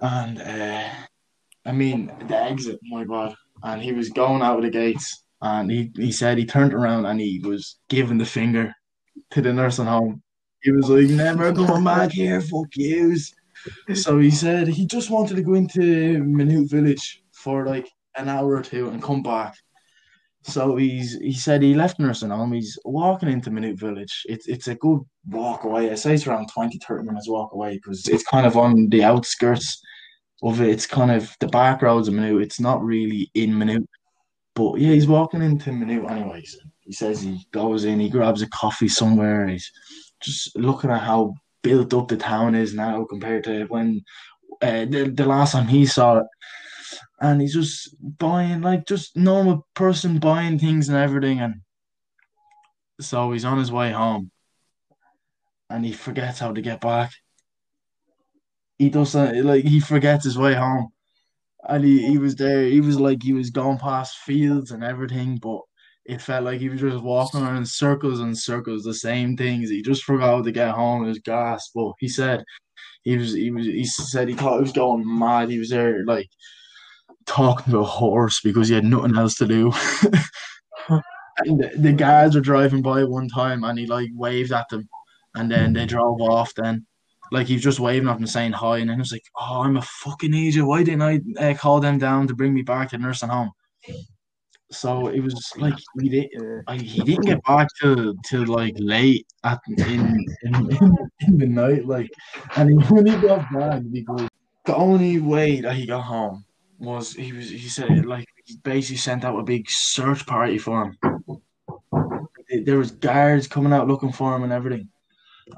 and uh, I mean the exit. My God! And he was going out of the gates, and he he said he turned around and he was giving the finger to the nursing home. He was like, "Never going back here, fuck yous." So he said he just wanted to go into Maynooth Village for like an hour or two and come back. So he's he said he left nursing home. He's walking into Maynooth Village. It's it's a good walk away. I say it's around 20, 30 minutes walk away because it's kind of on the outskirts of it. It's kind of the back roads of Maynooth. It's not really in Maynooth. But yeah, he's walking into Maynooth anyways. He says he goes in, he grabs a coffee somewhere. He's just looking at how built up the town is now compared to when uh, the, the last time he saw it. And he's just buying, like, just normal person buying things and everything. And so he's on his way home and he forgets how to get back. He doesn't, like, he forgets his way home. And he, he was there, he was like, he was going past fields and everything, but it felt like he was just walking around in circles and circles, the same things. He just forgot how to get home. It was gas. But he said he was he was he said he thought he was going mad. He was there like talking to a horse because he had nothing else to do. and the, guards were driving by one time and he like waved at them and then they drove off then. Like he was just waving at them saying hi and then he was like, Oh, I'm a fucking idiot. Why didn't I uh, call them down to bring me back to nursing home? So it was like he did. I, he didn't get back to, till like late at in in, in, the night, like, and he he got back because the only way that he got home was he was he said like he basically sent out a big search party for him. There was guards coming out looking for him and everything,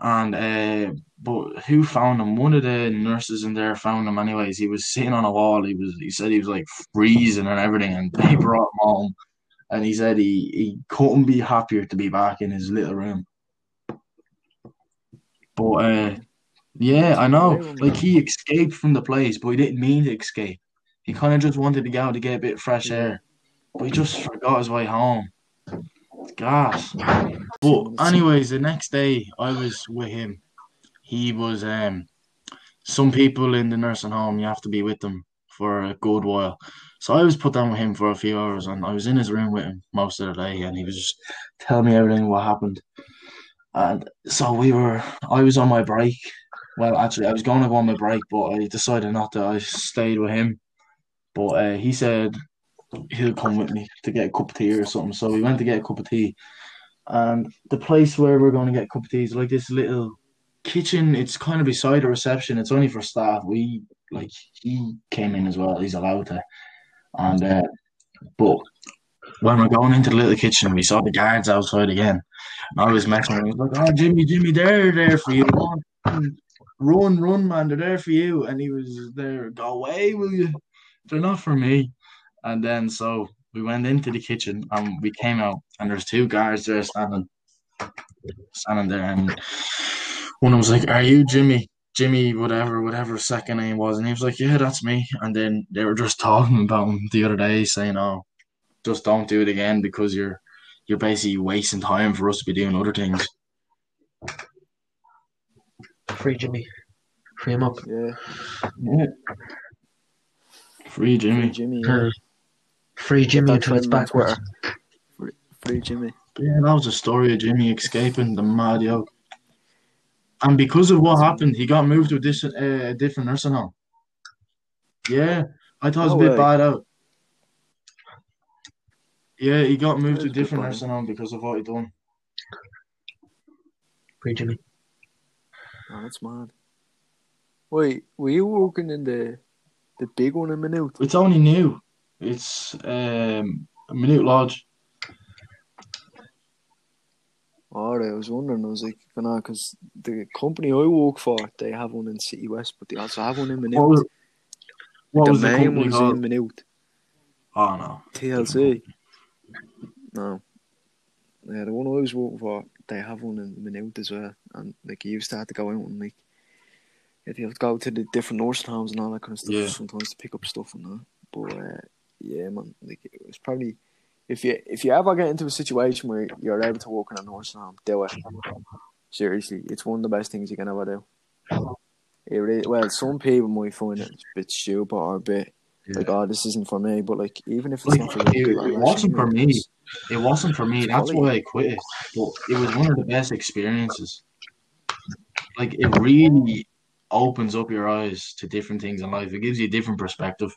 and uh, but who found him? One of the nurses in there found him. Anyways, he was sitting on a wall. He was he said he was like freezing and everything, and they brought him home. And he said he, he couldn't be happier to be back in his little room. But uh, yeah, I know. Like he escaped from the place, but he didn't mean to escape. He kind of just wanted to go out to get a bit of fresh air, but he just forgot his way home. Gas. But anyways, the next day I was with him. He was um. Some people in the nursing home, you have to be with them for a good while. So I was put down with him for a few hours, and I was in his room with him most of the day, and he was just telling me everything what happened. And so we were. I was on my break. Well, actually, I was going to go on my break, but I decided not to. I stayed with him. But uh, he said he'll come with me to get a cup of tea or something. So we went to get a cup of tea, and the place where we're going to get a cup of tea is like this little kitchen. It's kind of beside the reception. It's only for staff. We like he came in as well. He's allowed to, and uh, but when we're going into the little kitchen, we saw the guards outside again. And I was messing with him. Like, "Oh, Jimmy, Jimmy, they're there for you. Run, run, man! They're there for you." And he was there. Go away, will you? They're not for me. And then so we went into the kitchen and we came out, and there's two guards there standing, standing there, and one of them was like, "Are you Jimmy?" Jimmy, whatever, whatever second name was, and he was like, "Yeah, that's me." And then they were just talking about him the other day, saying, "Oh, just don't do it again because you're you're basically wasting time for us to be doing other things." Free Jimmy. Free him up. Yeah, Yeah. Free Jimmy. Jimmy. Yeah. Uh, free Jimmy That's until it's when that's where- Free Jimmy. Yeah, that was a story of Jimmy escaping the mad yoke. And because of what happened, he got moved to a, dis- uh, different nursing home. Yeah, I thought it was No a bit way. bad out. Yeah, he got moved to a different plan. nursing home because of what he done. Free Jimmy. Oh, that's mad. Wait, were you working in the the big one in Maynooth? It's only new. It's um, a Maynooth Lodge. Alright, I was wondering. I was like, know, because the company I work for, they have one in City West, but they also have one in Maynooth. What was, what the was the company one's called? in Maynooth. Oh no. TLC. No. Yeah, the one I was working for, they have one in Maynooth as well. And like you used to have to go out and like yeah, you have to go to the different nursing homes and all that kind of stuff Yeah. sometimes to pick up stuff and that. But uh, yeah, man, like it was probably if you if you ever get into a situation where you're able to work in a nursing home, do it. Seriously, it's one of the best things you can ever do. It really, well, some people might find it a bit stupid or a bit like, oh, this isn't for me. But like, even if it's Like, not for you, it- it wasn't for me. It wasn't for me. It's That's why I quit. But it was one of the best experiences. Like it really opens up your eyes to different things in life. It gives you a different perspective.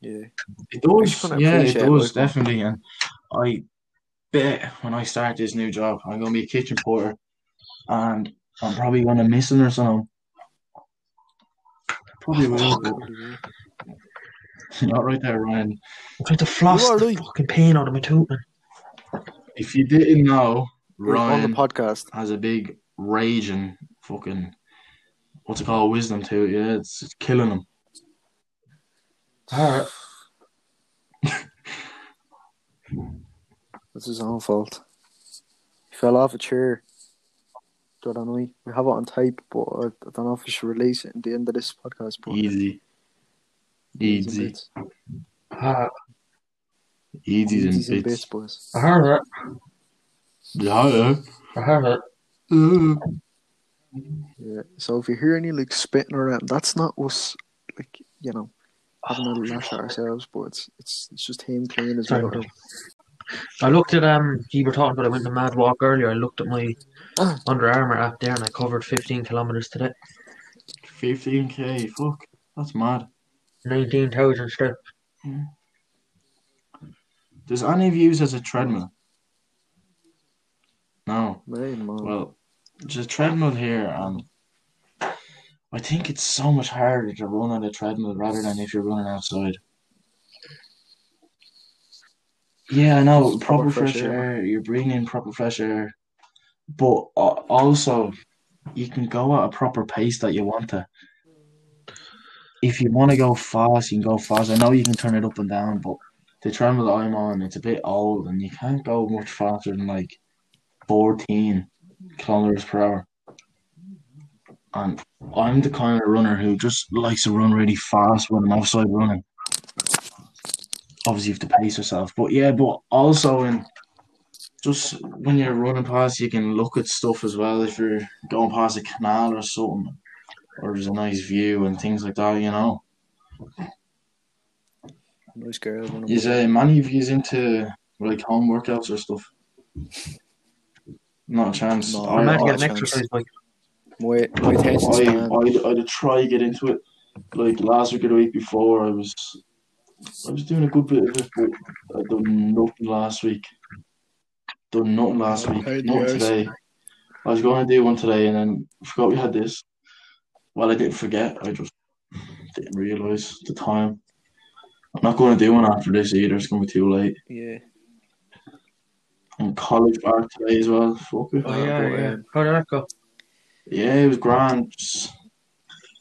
Yeah, It Makes does. Yeah, it appreciate does life, definitely. And I bet when I start this new job, I'm gonna be a kitchen porter, and I'm probably gonna miss it or something. Probably will. But not right there, Ryan. I'm trying to floss the right. fucking pain out of my tooth. If you didn't know, Ryan on the podcast. has a big raging fucking what's it called wisdom too. Yeah, it's, it's killing them. Alright. It's his own fault. He fell off a chair. I don't know. We have it on tape, but I, I don't know if we should release it at the end of this podcast. But Easy, Easy easy, bits. Ah, easy and and bits. bits, boys. I heard it. Yeah, I heard it. Yeah. Yeah. So if you hear any like spitting around, that's not us. Like you know, having a lash at ourselves, but it's it's, it's just him playing as Sorry well. I looked at um you were talking about I went to mad walk earlier. I looked at my Ah. Under Armour app there and I covered fifteen kilometres today. Fifteen k. Fuck, that's mad. Nineteen thousand steps. Does any of you use as a treadmill? No. Man, man. Well, there's a treadmill here, and I think it's so much harder to run on a treadmill rather than if you're running outside. Yeah, I know. Proper, fresh, fresh air. air. You're breathing in proper fresh air, but uh, also you can go at a proper pace that you want to. If you want to go fast, you can go fast. I know you can turn it up and down, but the treadmill that I'm on, it's a bit old, and you can't go much faster than like 14 kilometers per hour. And I'm the kind of runner who just likes to run really fast when I'm outside running. Obviously, you have to pace yourself, but yeah, but also in just when you're running past, you can look at stuff as well. If you're going past a canal or something, or there's a nice view and things like that, you know. nice girl. Is uh, many of you into like home workouts or stuff? Not a chance. No, I'm meant to oh, get an chance. exercise bike. My my attention I, span. I'd, I'd try to get into it. Like last week or the week before, I was I was doing a good bit of it, but I done nothing last week. Done nothing last oh, week. Paid the today. I was going to do one today, and then forgot we had this. Well, I didn't forget. I just didn't realize the time. I'm not going to do one after this either. It's going to be too late. Yeah. And college back today as well. Fuck it. Oh yeah, but, yeah. um, How did that go? Yeah, it was grand. Just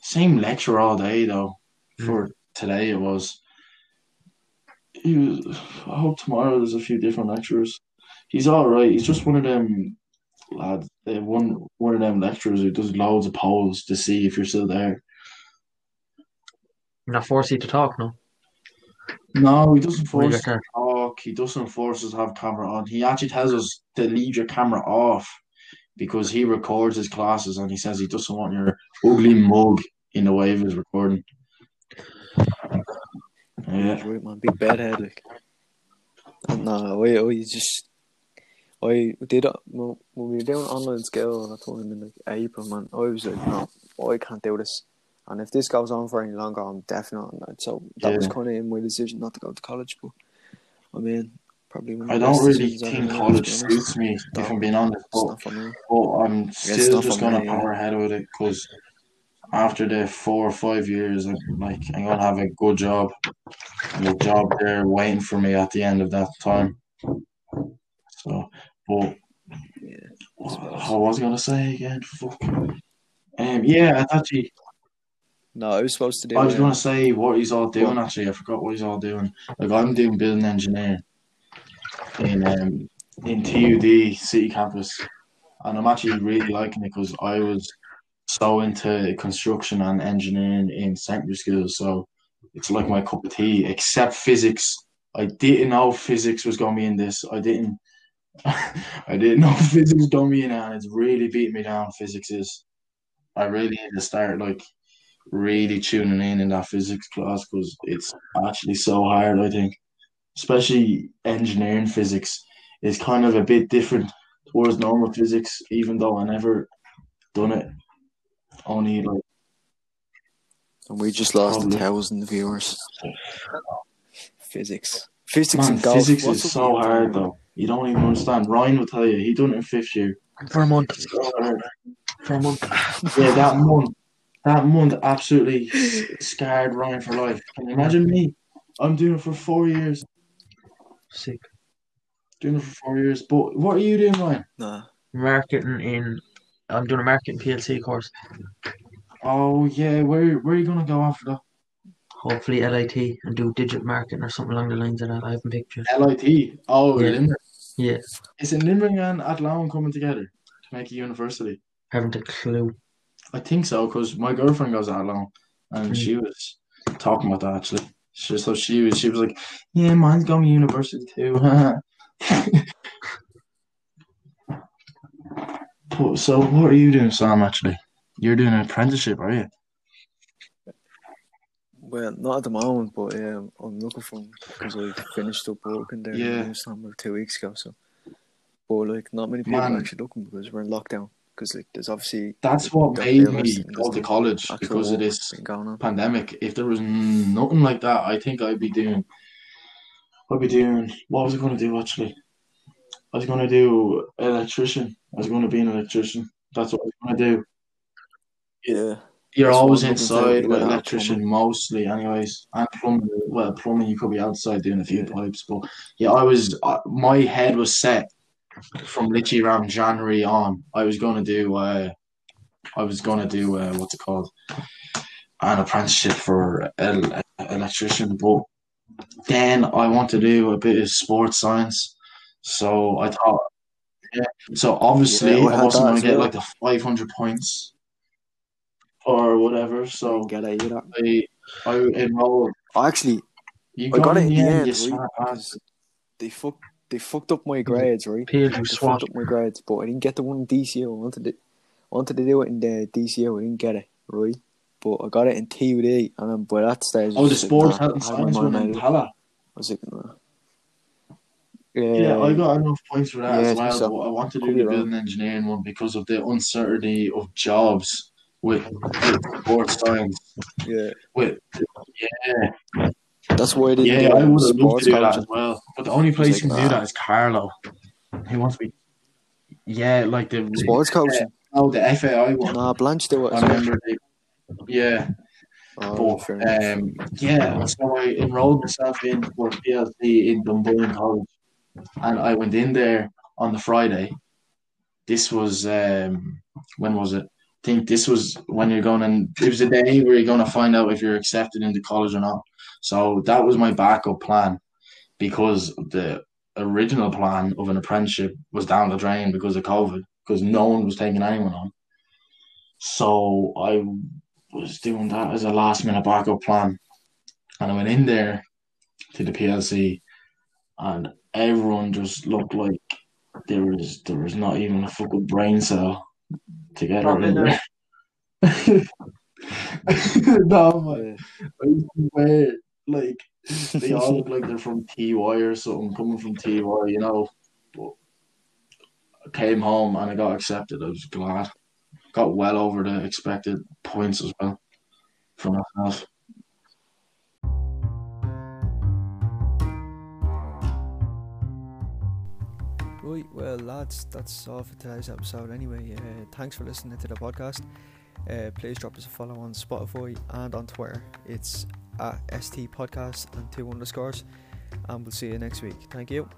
same lecture all day though. For today it was. He was. I hope tomorrow there's a few different lecturers. He's all right. He's just one of them lads. One one of them lecturers who does loads of polls to see if you're still there. You're not forced you to talk, no. No, he doesn't force get us to talk. He doesn't force us to have camera on. He actually tells us to leave your camera off because he records his classes and he says he doesn't want your ugly mug in the way of his recording. Yeah. Right, man. Big bedhead, like. And, no, I, I just, I did it when we were doing online school and I told him in like April, man. I was like, no, I can't do this. And if this goes on for any longer, I'm definitely not. So that was kind of in my decision not to go to college. But I mean, probably I don't really think college suits me, if I'm being honest. But, but I'm still just gonna power ahead with it because after the four or five years, I'm like I'm gonna have a good job, and a job there waiting for me at the end of that time. So, but Yeah. what I was gonna say again? Fuck. Um, yeah, I actually, No, I was supposed to do. I was um, gonna say what he's all doing. What? Actually, I forgot what he's all doing. Like I'm doing building engineering in um in TUD City Campus, and I'm actually really liking it because I was so into construction and engineering in secondary school. So it's like my cup of tea. Except physics, I didn't know physics was gonna be in this. I didn't. I didn't know physics was gonna be in it, and it's really beating me down. Physics is. I really need to start like really tuning in in that physics class because it's actually so hard. I think, especially engineering physics, is kind of a bit different towards normal physics. Even though I never done it, only like And we just lost Probably. a thousand viewers. Physics. Physics man, and golf. physics What's is so you, hard Tony? though. You don't even understand. Ryan will tell you he done it in fifth year. For a month. For a month. Yeah, that month, that month absolutely s- scarred Ryan for life. Can you imagine me? I'm doing it for four years. Sick. Doing it for four years. But what are you doing, Ryan? Nah. Marketing in. I'm doing a marketing PLC course. Oh yeah, where where are you gonna go after that? Hopefully LIT and do digital marketing or something along the lines of that. I haven't picked yet. LIT. Oh, Yeah. Limerick. Yeah, Is it Limerick and Athlone coming together to make a university? haven't a clue. I think so because my girlfriend goes to Athlone and Mm. she was talking about that actually. She, so she was she was like, yeah, mine's going to university too. So what are you doing, Sam? Actually, you're doing an apprenticeship, are you? Well, not at the moment, but um, I'm looking for because I finished up working there Yeah. in about two weeks ago. So, but like, not many people Man. are actually looking because we're in lockdown. Because like, there's obviously That's what made me go to college because of this pandemic. If there was nothing like that, I think I'd be doing. I'd be doing. What was I going to do actually? I was going to do electrician. I was going to be an electrician. That's what I was going to do. Yeah, You're That's always I'm looking for, inside with electrician mostly, anyways. And plumbing. Well, plumbing you could be outside doing a few Yeah. pipes, but yeah, I was. Uh, my head was set from literally around January on. I was going to do. Uh, I was to do. Uh, what's it called? An apprenticeship for an electrician, but then I want to do a bit of sports science. So I thought, yeah. So obviously Yeah, I wasn't going to get like the 500 points or whatever. So get it, you know. I I enrolled. I actually, You I got it in the end, end, you right? Because they fucked they fucked up my grades, right? PLC They SWAT. fucked up my grades, but I didn't get the one in DCU. I wanted to, wanted to do it in the DCU. I didn't get it, right? But I got it in TUD, and then by that stage, I Oh, the sports health and science one in up. I was like, nah. Yeah, I got enough points for that Yeah, as well. so. But I want to do the building engineering one because of the uncertainty of jobs with, with sports science. Yeah, With yeah, that's why didn't yeah, I would have loved to do that as well. But the only place like, you can do that is Carlow. He wants to be. Yeah, like the Sports coaching. Oh, the FAI one. Nah, Blanch do it I remember. They, yeah, Oh, But um, yeah, so I enrolled myself in for PLC in Dunboyne College, and I went in there on the Friday. This was um, when was it? I think this was when you're going and it was a day where you're going to find out if you're accepted into college or not. So that was my backup plan because the original plan of an apprenticeship was down the drain because of COVID because no one was taking anyone on. So I was doing that as a last minute backup plan. And I went in there to the PLC and everyone just looked like there was there was not even a fucking brain cell together Probably in not. there. no man. I swear like they all look like they're from TY or something, coming from TY, you know. But came home and I got accepted. I was glad. Got well over the expected points as well for myself. Right, well, lads, that's all for today's episode. Anyway, uh, thanks for listening to the podcast. Uh, please drop us a follow on Spotify and on Twitter. It's at ST Podcast and two underscores. And we'll see you next week. Thank you.